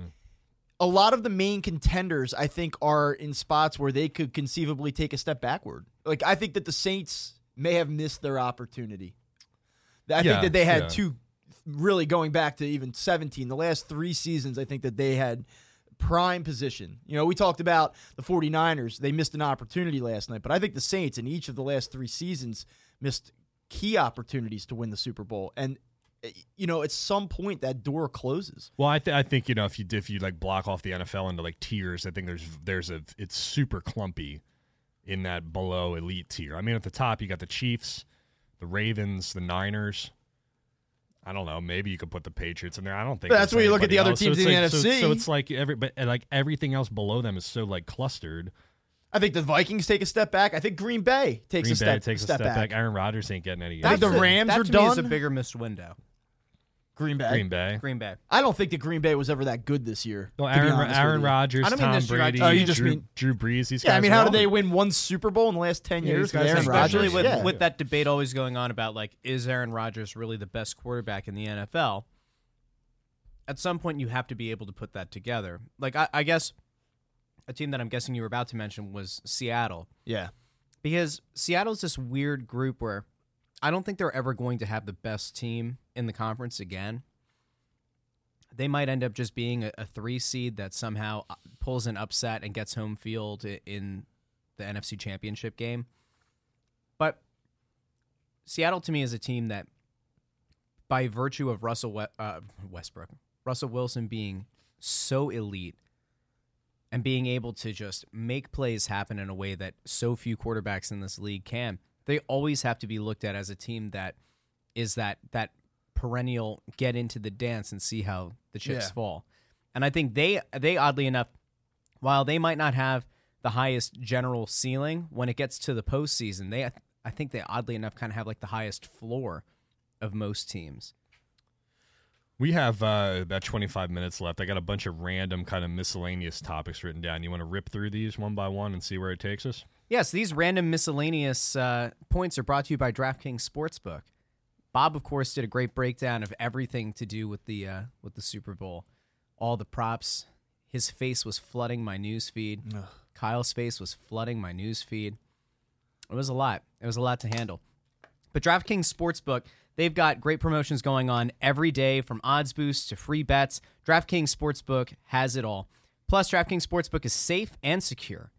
a lot of the main contenders, I think, are in spots where they could conceivably take a step backward. Like I think that the Saints may have missed their opportunity. I think that they had yeah. two, really going back to even 17, the last three seasons, I think that they had prime position. You know, we talked about the 49ers. They missed an opportunity last night, but I think the Saints in each of the last three seasons missed key opportunities to win the Super Bowl. And, eh, you know, at some point that door closes. Well, I, th- I think you know if you if you like block off the NFL into like tiers, I think there's there's a it's super clumpy in that below elite tier. I mean, at the top you got the Chiefs, the Ravens, the Niners. I don't know. Maybe you could put the Patriots in there. I don't think that's there's where you look at the anybody other else. So teams it's in the like- so- NFC. So, it's like every but like everything else below them is so like clustered. I think the Vikings take a step back. I think Green Bay takes Green a step, Bay takes step, a step back. back. Aaron Rodgers ain't getting any. I think the Rams that are to me is a bigger missed window. Green Bay. Green Bay. Green Bay. I don't think that Green Bay was ever that good this year. No, Aaron, Aaron. Rodgers, I don't mean Tom this year, I Brady, just- Oh, you just Drew, mean- Drew Brees. These Yeah, I mean, are how all- did they win one Super Bowl in the last ten Yeah, years? these with guys Aaron are Especially with, Yeah. with that debate always going on about like, is Aaron Rodgers really the best quarterback in the NFL? At some point, you have to be able to put that together. Like, I, I guess a team that I'm guessing you were about to mention was Seattle, yeah. because Seattle's this weird group where I don't think they're ever going to have the best team in the conference again. They might end up just being a, a three seed that somehow uh, pulls an upset and gets home field in the NFC Championship game. But Seattle to me is a team that, by virtue of Russell we- uh, Westbrook, Russell Wilson being so elite and being able to just make plays happen in a way that so few quarterbacks in this league can, they always have to be looked at as a team that is that that perennial get into the dance and see how the chips Yeah. fall. And I think they they oddly enough, while they might not have the highest general ceiling when it gets to the postseason, they I think they oddly enough kind of have like the highest floor of most teams. We have uh, about 25 minutes left. I got a bunch of random kind of miscellaneous topics written down. You want to rip through these one by one and see where it takes us? Yes, these random miscellaneous uh, points are brought to you by DraftKings Sportsbook. Bob, of course, did a great breakdown of everything to do with the uh, with the Super Bowl, all the props. His face was flooding my news feed. Kyle's face was flooding my news feed. It was a lot. It was a lot to handle. But DraftKings Sportsbook, they've got great promotions going on every day from odds boosts to free bets. DraftKings Sportsbook has it all. Plus, DraftKings Sportsbook is safe and secure.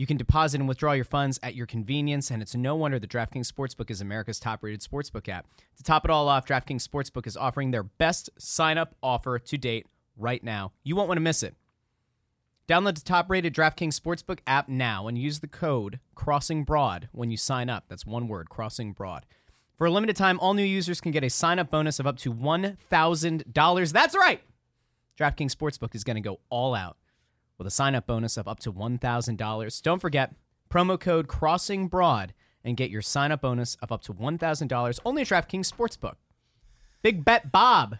You can deposit and withdraw your funds at your convenience, and it's no wonder the DraftKings Sportsbook is America's top rated sportsbook app. To top it all off, DraftKings Sportsbook is offering their best sign up offer to date right now. You won't want to miss it. Download the top rated DraftKings Sportsbook app now and use the code Crossing Broad when you sign up. That's one word, Crossing Broad. For a limited time, all new users can get a sign up bonus of up to $1,000. That's right! DraftKings Sportsbook is going to go all out with a sign up bonus of up to $1,000. Don't forget, promo code Crossing Broad and get your sign up bonus of up to $1,000 only at DraftKings Sportsbook. Big bet Bob.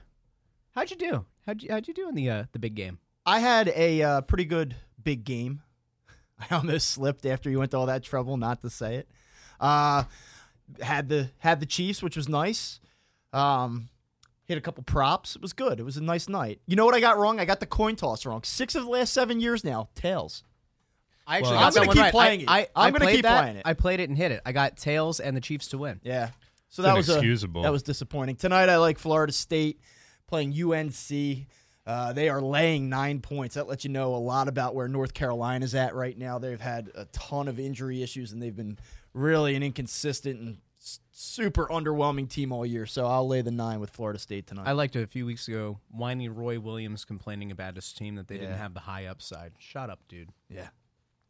How'd you do? How'd you, how'd you do in the uh, the big game? I had a uh, pretty good big game. I almost slipped after you went to all that trouble not to say it. Uh, had the had the Chiefs, which was nice. Um, hit a couple props. It was good. It was a nice night. You know what I got wrong? I got the coin toss wrong. Six of the last seven years now, tails. I actually Well, got I'm that gonna one keep right. playing I, it. I, I'm gonna played keep that. playing it. I played it and hit it. I got tails and the Chiefs to win. Yeah. So that was a, inexcusable. that was disappointing. Tonight I like Florida State playing UNC. Uh, they are laying nine points. That lets you know a lot about where North Carolina's at right now. They've had a ton of injury issues and they've been really an inconsistent and s- super underwhelming team all year. So I'll lay the nine with Florida State tonight. I liked it a few weeks ago. Whiny Roy Williams complaining about his team that they didn't have the high upside. Shut up, dude. yeah,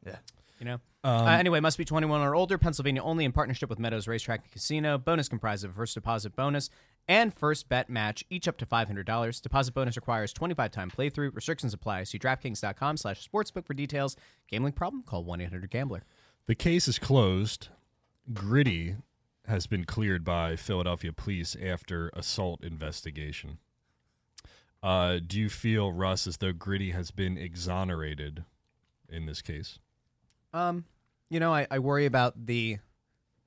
yeah. You know. Um, uh, anyway, must be 21 or older. Pennsylvania only in partnership with Meadows Racetrack and Casino. Bonus comprised of first deposit bonus and first bet match, each up to $500. Deposit bonus requires 25 time playthrough. Restrictions apply. See DraftKings.com slash sportsbook for details. Gambling problem? Call 1-800-GAMBLER. The case is closed. Gritty has been cleared by Philadelphia police after assault investigation. Uh, do you feel, Russ, as though Gritty has been exonerated in this case? Um, you know, I, I worry about the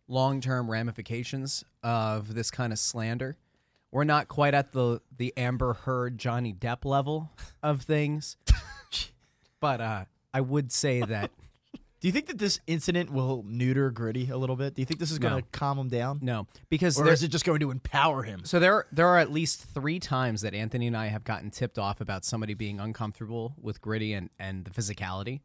long-term ramifications of this kind of slander. We're not quite at the the Amber Heard Johnny Depp level of things, but uh, I would say that Do you think that this incident will neuter Gritty a little bit? Do you think this is going No. to calm him down, no, because or there- is it just going to empower him? So there, there are at least three times that Anthony and I have gotten tipped off about somebody being uncomfortable with gritty and, and the physicality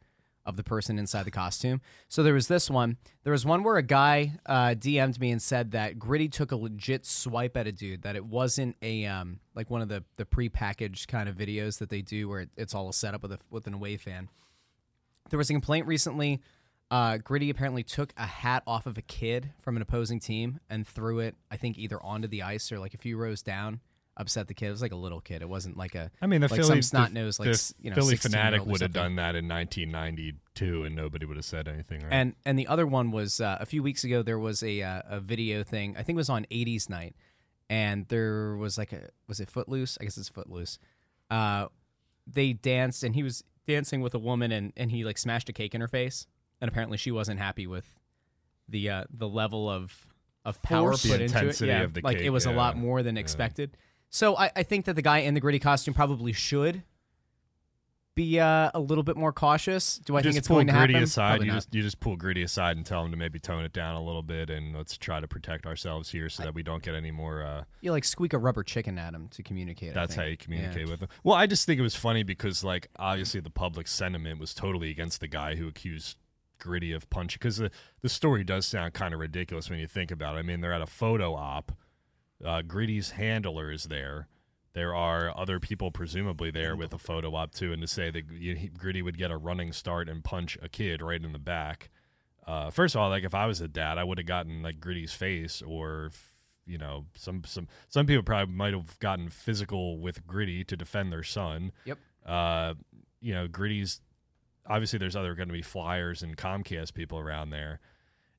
of the person inside the costume. So there was this one. There was one where a guy uh, DM'd me and said that gritty took a legit swipe at a dude. That it wasn't a um like one of the the prepackaged kind of videos that they do where it, it's all a setup with a with an away fan. There was a complaint recently. Uh, Gritty apparently took a hat off of a kid from an opposing team and threw it, I think, either onto the ice or like a few rows down. Upset the kid. It was like a little kid. It wasn't like a. I mean, the like Philly some snot nose, like the you know, Phillie Phanatic would have done that in 1992, and nobody would have said anything. Right? And and the other one was uh, a few weeks ago. There was a uh, a video thing. I think it was on 80s night, and there was like a was it Footloose? I guess it's Footloose. Uh, they danced, and he was dancing with a woman, and and he like smashed a cake in her face, and apparently she wasn't happy with the uh, the level of of power Force. Put into it. intensity Yeah, of the like it cake, was a lot more than Yeah. expected. So I, I think that the guy in the gritty costume probably should be uh, a little bit more cautious. Do I just think it's going to happen? aside. Probably You not. just you just pull Gritty aside and tell him to maybe tone it down a little bit, and let's try to protect ourselves here so that we don't get any more. Uh, You like squeak a rubber chicken at him to communicate. I That's how you communicate Yeah. with them. Well, I just think it was funny because, like, obviously the public sentiment was totally against the guy who accused Gritty of punching. Because the the story does sound kind of ridiculous when you think about it. I mean, they're at a photo op. Uh, Gritty's handler is there. There are other people presumably there with a photo op too, and to say that he- Gritty would get a running start and punch a kid right in the back. Uh, first of all, like if I was a dad, I would have gotten like Gritty's face, or you know, some some some people probably might have gotten physical with Gritty to defend their son. Yep. Uh, you know, Gritty's obviously there's other going to be Flyers and Comcast people around there,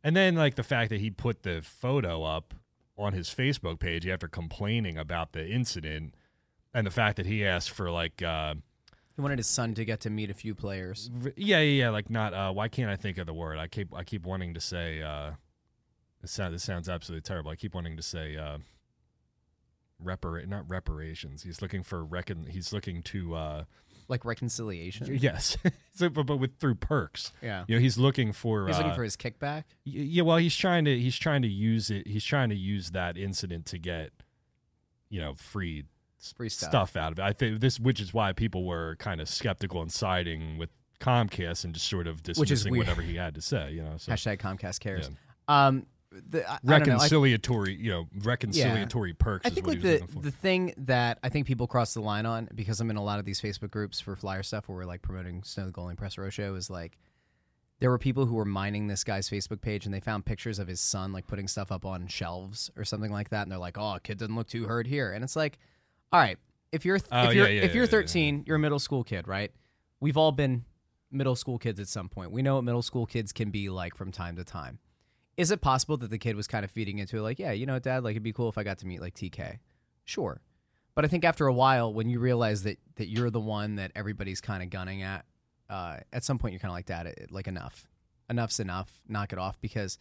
and then like the fact that he put the photo up on his Facebook page after complaining about the incident, and the fact that he asked for like. Uh, He wanted his son to get to meet a few players. Yeah, yeah, yeah. Like not. Uh, why can't I think of the word? I keep I keep wanting to say. Uh, this sounds this sounds absolutely terrible. I keep wanting to say. Uh, not reparations. He's looking for recon. He's looking to. Uh, Like reconciliation. yes, so, but, but with through perks. Yeah. You know, he's looking for. He's looking uh, for his kickback. y- Yeah, well, he's trying to he's trying to use it. He's trying to use that incident to get, you know, free Free stuff. stuff out of it. I think this, which is why people were kind of skeptical and siding with Comcast and just sort of dismissing whatever he had to say. You know, so Hashtag Comcast cares. Um, the, I, I don't know. I- reconciliatory, you know, reconciliatory perks. I is think what like he was the the thing that I think people cross the line on because I'm in a lot of these Facebook groups for flyer stuff where we're like promoting Snow the Goalie Press Row Show is like there were people who were mining this guy's Facebook page and they found pictures of his son like putting stuff up on shelves or something like that and they're like, oh, kid doesn't look too hurt here and it's like, all right, if you're Oh, if you're yeah, yeah, if you're yeah, 13, you're a middle school kid, right? We've all been middle school kids at some point. We know what middle school kids can be like from time to time. Is it possible that the kid was kind of feeding into it, like, yeah, you know, dad, like it'd be cool if I got to meet like TK? Sure. But I think after a while, when you realize that that you're the one that everybody's kind of gunning at, uh, at some point you're kind of like, dad, it, like enough, enough's enough, knock it off, because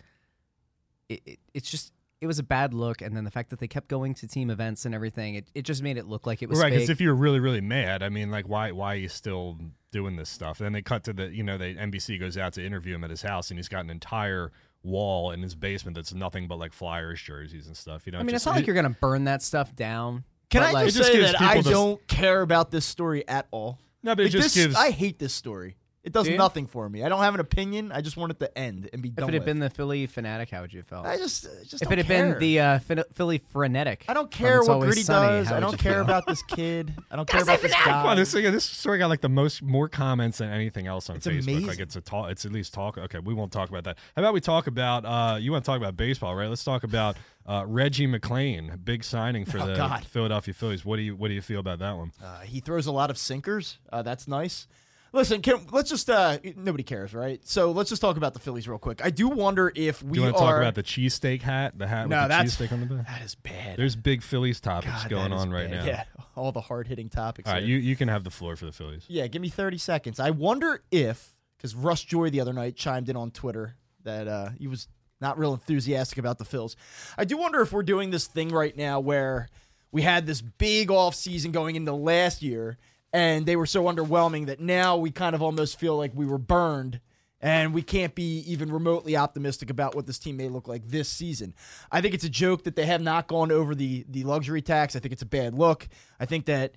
it, it it's just it was a bad look, and then the fact that they kept going to team events and everything, it, it just made it look like it was right, because if you're really, really mad, I mean, like, why, why are you still doing this stuff? And then they cut to the, you know, the NBC goes out to interview him at his house, and he's got an entire wall in his basement that's nothing but like Flyers jerseys and stuff. You know, I mean, just- it's not like you're gonna burn that stuff down. Can but, I like, just It just say that I people don't care about this story at all? no, but it Like, just this- gives. I hate this story. It does Do you? nothing for me. I don't have an opinion. I just want it to end and be done. If it had with. been the Phillie Phanatic, how would you have felt? I just, I just if don't it had care. been the uh, Phin- Philly frenetic, I don't from care It's what Always Gritty Sunny, does. how I would don't you care feel? about this kid. I don't care about this guy. On, this thing, this story got like the most more comments than anything else on It's Facebook. Like amazing. it's a talk. It's at least talk. Okay, we won't talk about that. How about we talk about? uh You want to talk about baseball, right? Let's talk about uh Reggie McClain, big signing for Oh, the God. Philadelphia Phillies. What do you What do you feel about that one? Uh, he throws a lot of sinkers. Uh, that's nice. Listen, can, let's just uh, nobody cares, right? So let's just talk about the Phillies real quick. I do wonder if we Do you want are. to talk about the cheesesteak hat? The hat No, with the cheesesteak on the back. that is bad. There's big Phillies topics God, going on right bad. now. Yeah, all the hard hitting topics. All right, you you can have the floor for the Phillies. Yeah, give me 30 seconds. I wonder if, because Russ Joy the other night chimed in on Twitter that uh, he was not real enthusiastic about the Phils. I do wonder if we're doing this thing right now where we had this big off season going into last year and they were so underwhelming that now we kind of almost feel like we were burned and we can't be even remotely optimistic about what this team may look like this season. I think it's a joke that they have not gone over the the luxury tax. I think it's a bad look. I think that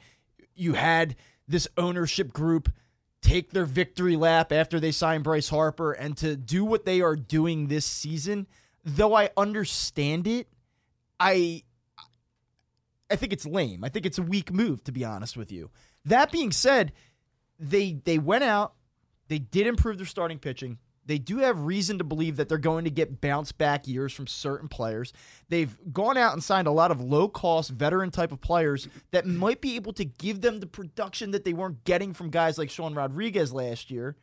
you had this ownership group take their victory lap after they signed Bryce Harper and to do what they are doing this season, though I understand it, I I think it's lame. I think it's a weak move to be honest with you. That being said, they they went out, they did improve their starting pitching. They do have reason to believe that they're going to get bounce back years from certain players. They've gone out and signed a lot of low cost veteran type of players that might be able to give them the production that they weren't getting from guys like Sean Rodriguez last year.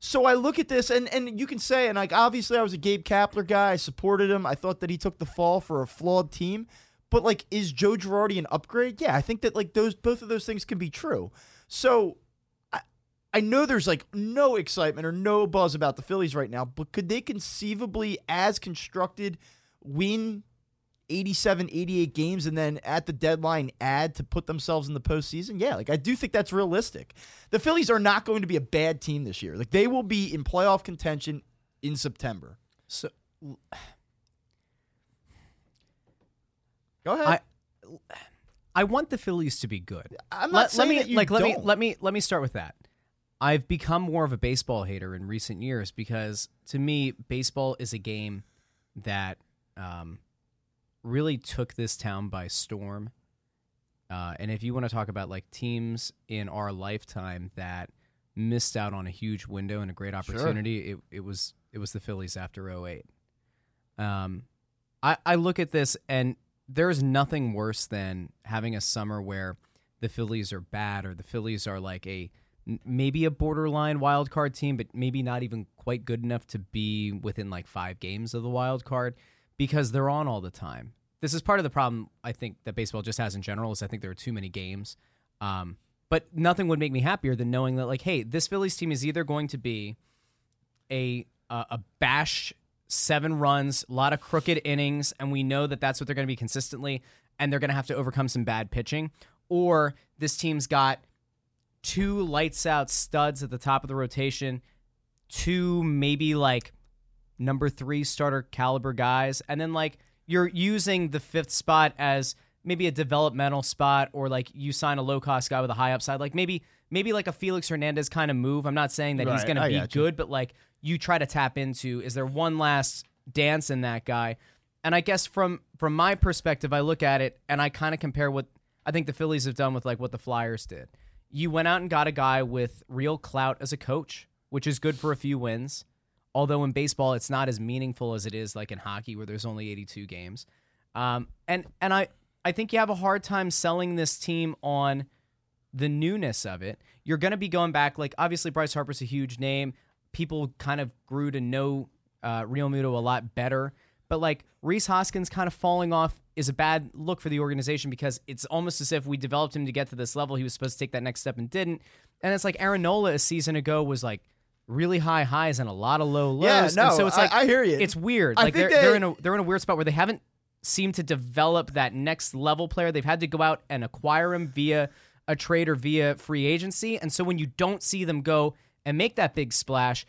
So I look at this and and you can say and like obviously I was a Gabe Kapler guy. I supported him. I thought that he took the fall for a flawed team. But like is Joe Girardi an upgrade? Yeah, I think that like those both of those things can be true. So I I know there's like no excitement or no buzz about the Phillies right now, but could they conceivably as constructed win 87, 88 games and then at the deadline add to put themselves in the postseason? Yeah, like I do think that's realistic. The Phillies are not going to be a bad team this year. Like they will be in playoff contention in September. So Go ahead. I I want the Phillies to be good. I'm not let, saying let me that you like let me don't. let me let me start with that. I've become more of a baseball hater in recent years because to me, baseball is a game that um, really took this town by storm. Uh, and if you want to talk about like teams in our lifetime that missed out on a huge window and a great Sure. opportunity, it, it was it was the Phillies after 08. Um, I, I look at this and there's nothing worse than having a summer where the Phillies are bad or the Phillies are like a maybe a borderline wild card team, but maybe not even quite good enough to be within like five games of the wild card because they're on all the time. This is part of the problem I think that baseball just has in general is I think there are too many games. Um, but nothing would make me happier than knowing that like, hey, this Phillies team is either going to be a a, a bash seven runs, a lot of crooked innings, and we know that that's what they're going to be consistently, and they're going to have to overcome some bad pitching. Or this team's got two lights out studs at the top of the rotation, two maybe like number three starter caliber guys, and then like you're using the fifth spot as maybe a developmental spot, or like you sign a low cost guy with a high upside, like maybe maybe like a Felix Hernandez kind of move. I'm not saying that he's going to be good, but like you try to tap into is there one last dance in that guy? And I guess from from my perspective, I look at it and I kind of compare what I think the Phillies have done with like what the Flyers did. You went out and got a guy with real clout as a coach, which is good for a few wins. Although in baseball, it's not as meaningful as it is like in hockey, where there's only 82 games. Um, and and I I think you have a hard time selling this team on the newness of it. You're going to be going back like obviously Bryce Harper's a huge name. People kind of grew to know uh, Realmuto a lot better, but like Rhys Hoskins kind of falling off is a bad look for the organization because it's almost as if we developed him to get to this level. He was supposed to take that next step and didn't. And it's like Aaron Nola a season ago was like really high highs and a lot of low lows. Yeah, And no, so it's like I hear you. It's weird. I Like they're, think they're in a they're in a weird spot where they haven't seemed to develop that next level player. They've had to go out and acquire him via a trade or via free agency. And so when you don't see them go and make that big splash,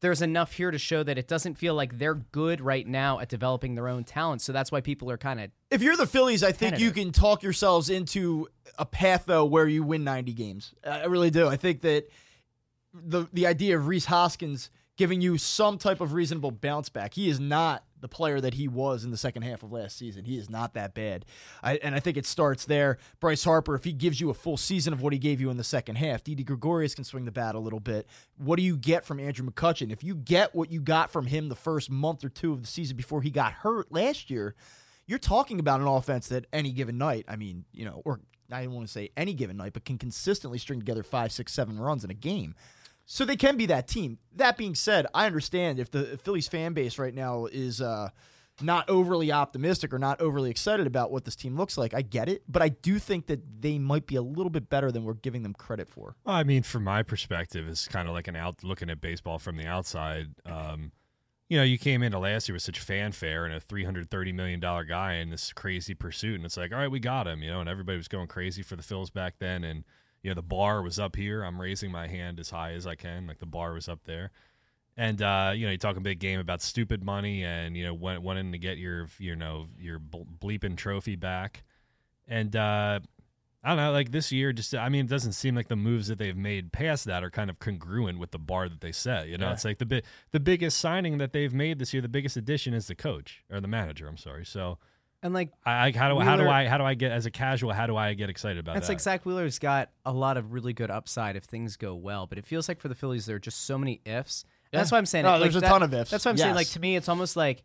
there's enough here to show that it doesn't feel like they're good right now at developing their own talent. So that's why people are kind of If you're the Phillies, I think you can talk yourselves into a path though where you win 90 games. I really do. I think that the the idea of Rhys Hoskins giving you some type of reasonable bounce back. He is not the player that he was in the second half of last season. He is not that bad. I, and I think it starts there. Bryce Harper, if he gives you a full season of what he gave you in the second half, Didi Gregorius can swing the bat a little bit. What do you get from Andrew McCutchen? If you get what you got from him the first month or two of the season before he got hurt last year, you're talking about an offense that any given night, I mean, you know, or I don't want to say any given night, but can consistently string together five, six, seven runs in a game. So they can be that team. That being said, I understand if the Phillies fan base right now is uh, not overly optimistic or not overly excited about what this team looks like. I get it, but I do think that they might be a little bit better than we're giving them credit for. I mean, from my perspective, it's kind of like an out looking at baseball from the outside. Um, you know, you came into last year with such fanfare and a three hundred thirty million dollar guy in this crazy pursuit, and it's like, all right, we got him. You know, and everybody was going crazy for the Phils back then, and you know, the bar was up here. I'm raising my hand as high as I can, like the bar was up there. And uh, you know, you talk a big game about stupid money, and you know, wanting to get your, you know, your bleeping trophy back. And uh, I don't know, like this year, just I mean, it doesn't seem like the moves that they've made past that are kind of congruent with the bar that they set. You know, yeah. it's like the bi- the biggest signing that they've made this year, the biggest addition is the coach or the manager. I'm sorry, so and like, I, how do Wheeler, how do I how do I get as a casual? How do I get excited about it's that? like Zack Wheeler's got a lot of really good upside if things go well, but it feels like for the Phillies there are just so many ifs. Yeah. That's why I'm saying. No, it, there's like, a that, ton of ifs. That's why I'm yes. saying. Like to me, it's almost like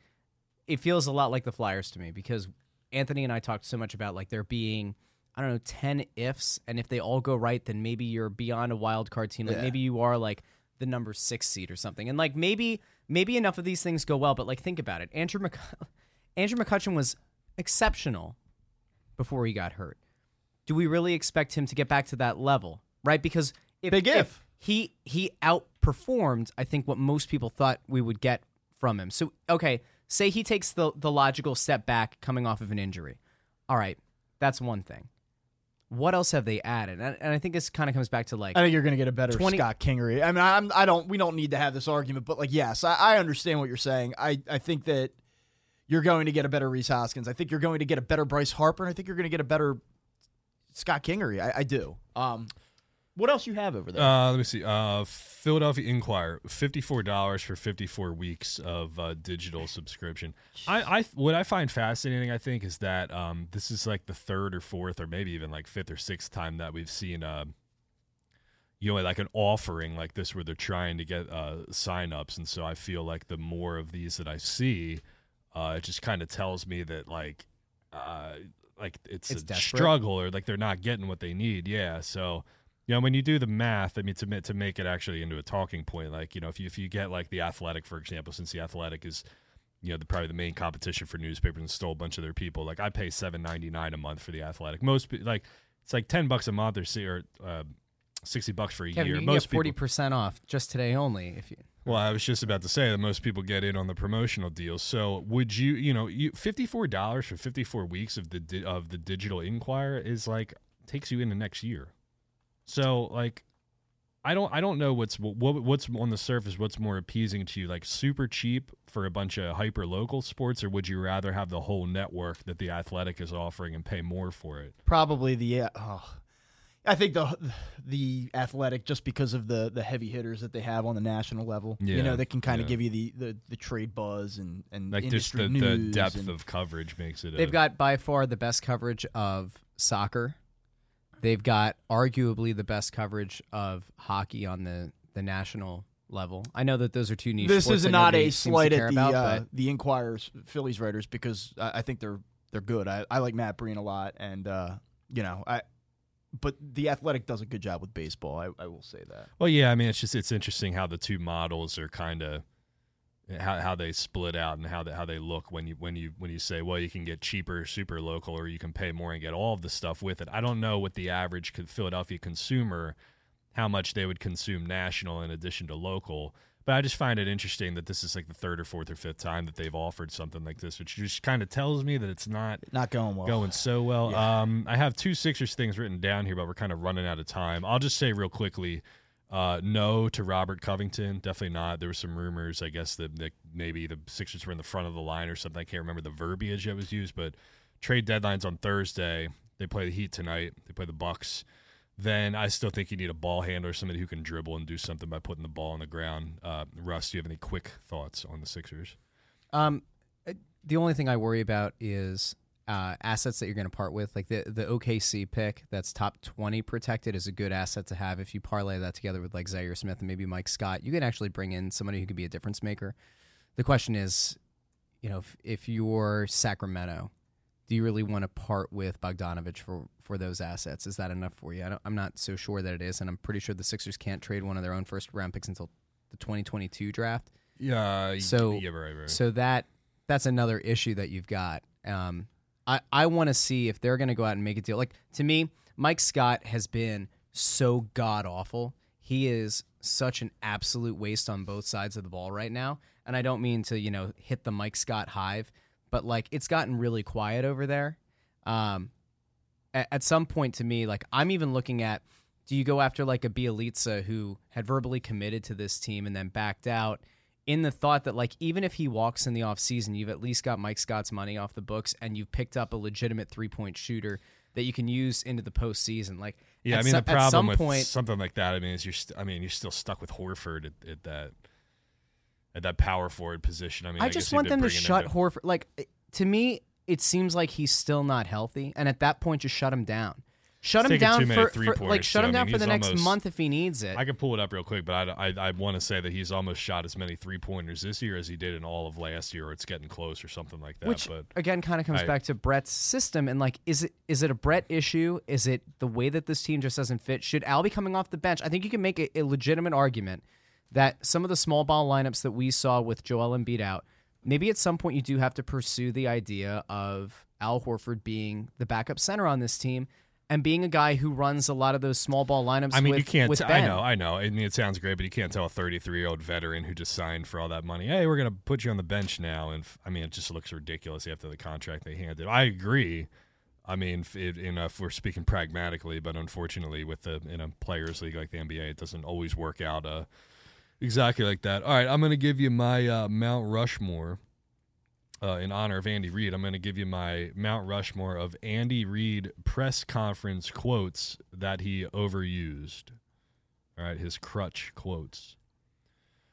it feels a lot like the Flyers to me because Anthony and I talked so much about like there being I don't know ten ifs, and if they all go right, then maybe you're beyond a wild card team. Like yeah. maybe you are like the number six seed or something, and like maybe maybe enough of these things go well. But like think about it, Andrew Mc- Andrew McCutchen was exceptional before he got hurt. Do we really expect him to get back to that level? Right? Because if, Big if. if he he outperformed, I think what most people thought we would get from him. So okay, say he takes the the logical step back coming off of an injury. All right, that's one thing. What else have they added? And, and I think this kind of comes back to like I think you're going to get a better 20, Scott Kingery. I mean, I'm, I don't. We don't need to have this argument, but like, yes, I, I understand what you're saying. I I think that you're going to get a better Rhys Hoskins. I think you're going to get a better Bryce Harper. I think you're going to get a better Scott Kingery. I, I do. Um, what else you have over there? Uh, let me see. Uh, Philadelphia Inquirer, fifty-four dollars for fifty-four weeks of uh, digital subscription. I, I, what I find fascinating, I think, is that um, this is like the third or fourth, or maybe even like fifth or sixth time that we've seen, uh, you know, like an offering like this where they're trying to get uh, sign-ups, and so I feel like the more of these that I see, uh, it just kind of tells me that like uh, like it's, it's a desperate. struggle or like they're not getting what they need. Yeah, so you know when you do the math, I mean to to make it actually into a talking point, like you know if you if you get like the Athletic for example, since the Athletic is you know the, probably the main competition for newspapers and stole a bunch of their people. Like I pay seven ninety nine a month for the Athletic. Most like it's like ten bucks a month or, or uh, sixty bucks for a Kevin, year. You most get forty percent off just today only if you. Well, I was just about to say that most people get in on the promotional deals. So, would you, you know, you fifty four dollars for fifty four weeks of the di- of the digital Inquirer is like takes you into next year. So, like, I don't, I don't know what's what, what's on the surface. What's more appeasing to you, like super cheap for a bunch of hyper local sports, or would you rather have the whole network that the Athletic is offering and pay more for it? Probably the. Uh, oh I think the the athletic just because of the the heavy hitters that they have on the national level. Yeah, you know, they can kind of yeah. give you the, the, the trade buzz and and like just the, the depth and, of coverage makes it. They've a, got by far the best coverage of soccer. They've got arguably the best coverage of hockey on the the national level. I know that those are two niche. This is not a slight at the about, uh, the Inquirers Phillies writers because I, I, think they're they're good. I, I like Matt Breen a lot, and uh, you know I but the athletic does a good job with baseball. I, I will say that. Well, yeah, I mean, it's just it's interesting how the two models are kind of how, how they split out and how they, how they look when you when you when you say well you can get cheaper super local or you can pay more and get all of the stuff with it. I don't know what the average Philadelphia consumer how much they would consume national in addition to local. But I just find it interesting that this is like the third or fourth or fifth time that they've offered something like this, which just kind of tells me that it's not not going well, going so well. Yeah. Um, I have two Sixers things written down here, but we're kind of running out of time. I'll just say real quickly, uh, no to Robert Covington, definitely not. There were some rumors, I guess, that, that maybe the Sixers were in the front of the line or something. I can't remember the verbiage that was used, but trade deadlines on Thursday. They play the Heat tonight. They play the Bucks then I still think you need a ball handler, somebody who can dribble and do something by putting the ball on the ground. Uh, Russ, do you have any quick thoughts on the Sixers? Um, uh, the only thing I worry about is uh, assets that you're going to part with. Like the the OKC pick, that's top twenty protected, is a good asset to have. If you parlay that together with like Zhaire Smith and maybe Mike Scott, you can actually bring in somebody who could be a difference maker. The question is, you know, if, if you're Sacramento, do you really want to part with Bogdanovic for for those assets? Is that enough for you? I am not so sure that it is, and I'm pretty sure the Sixers can't trade one of their own first round picks until the 2022 draft. Yeah. So yeah, right, right. so that that's another issue that you've got. Um, I I want to see if they're going to go out and make a deal. Like to me, Mike Scott has been so god awful. He is such an absolute waste on both sides of the ball right now. And I don't mean to you know hit the Mike Scott hive, but like it's gotten really quiet over there. Um, at, at some point, to me, like I'm even looking at. Do you go after like a Bjelica who had verbally committed to this team and then backed out? in the thought that like even if he walks in the offseason, you've at least got Mike Scott's money off the books and you've picked up a legitimate three point shooter that you can use into the postseason. Like yeah, I mean some, the problem with point, something like that, I mean, is you're st- I mean you're still stuck with Horford at, at that at that power forward position. I mean, I, I just want them to shut into- Horford. Like eh, to me, it seems like he's still not healthy, and at that point, just shut him down. Shut him down for, for like shut too. him I down mean, for the next almost- month if he needs it. I can pull it up real quick, but I, I, I want to say that he's almost shot as many three pointers this year as he did in all of last year, or it's getting close, or something like that. Which but again kind of comes I- back to Brett's system and like is it is it a Brett issue? Is it the way that this team just doesn't fit? Should Al be coming off the bench? I think you can make a, a legitimate argument that some of the small ball lineups that we saw with Joel Embiid out, maybe at some point you do have to pursue the idea of Al Horford being the backup center on this team and being a guy who runs a lot of those small ball lineups. I mean, with, you can't. I know, I know. I mean, it sounds great, but you can't tell a 33 year old veteran who just signed for all that money, hey, we're going to put you on the bench now. And f- I mean, it just looks ridiculous after the contract they handed. I agree. I mean, it, you know, if we're speaking pragmatically, but unfortunately, with the in a players' league like the NBA, it doesn't always work out uh, exactly like that. All right, I'm going to give you my uh, Mount Rushmore. Uh, in honor of Andy Reid, I'm going to give you my Mount Rushmore of Andy Reid press conference quotes that he overused. All right, his crutch quotes.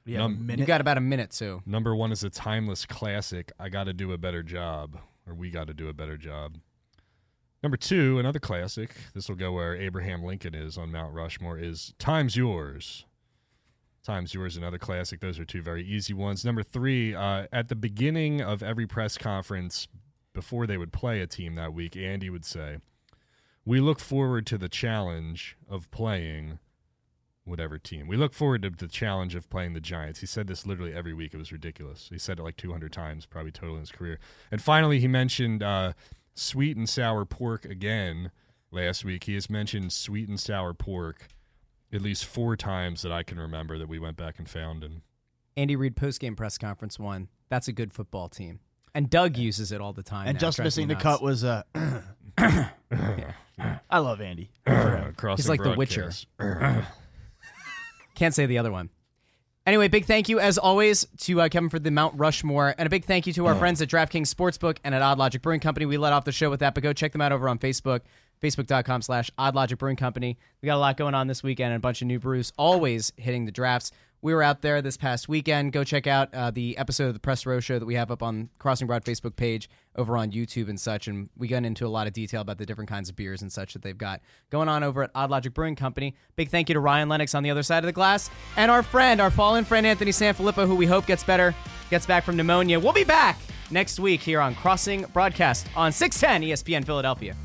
Yeah, Num- You minute. got about a minute too. Number one is a timeless classic. I got to do a better job, or we got to do a better job. Number two, another classic. This will go where Abraham Lincoln is on Mount Rushmore. Is "Time's Yours." Time's Yours, another classic. Those are two very easy ones. Number three, uh, at the beginning of every press conference before they would play a team that week, Andy would say, "We look forward to the challenge of playing." whatever team. We look forward to the challenge of playing the Giants. He said this literally every week. It was ridiculous. He said it like 200 times, probably total in his career. And finally, he mentioned uh, sweet and sour pork again last week. He has mentioned sweet and sour pork at least four times that I can remember that we went back and found. And Andy Reid post game press conference one. That's a good football team. And Doug uses it all the time. and now. just missing the nuts. cut was uh I love Andy. Crossing He's like The Witcher. Can't say the other one. Anyway, big thank you as always to uh, Kevin for the Mount Rushmore, and a big thank you to our friends at DraftKings Sportsbook and at Odd Logic Brewing Company. We let off the show with that, but go check them out over on Facebook, facebook.com slash oddlogic Brewing Company. We got a lot going on this weekend and a bunch of new brews, always hitting the drafts. We were out there this past weekend. Go check out uh, the episode of the Press Row Show that we have up on Crossing Broad Facebook page over on YouTube and such. And we got into a lot of detail about the different kinds of beers and such that they've got going on over at oddlogic Brewing Company. Big thank you to Ryan Lennox on the other side of the glass and our friend, our fallen friend Anthony Sanfilippo, who we hope gets better, gets back from pneumonia. We'll be back next week here on Crossing Broadcast on 610 ESPN Philadelphia.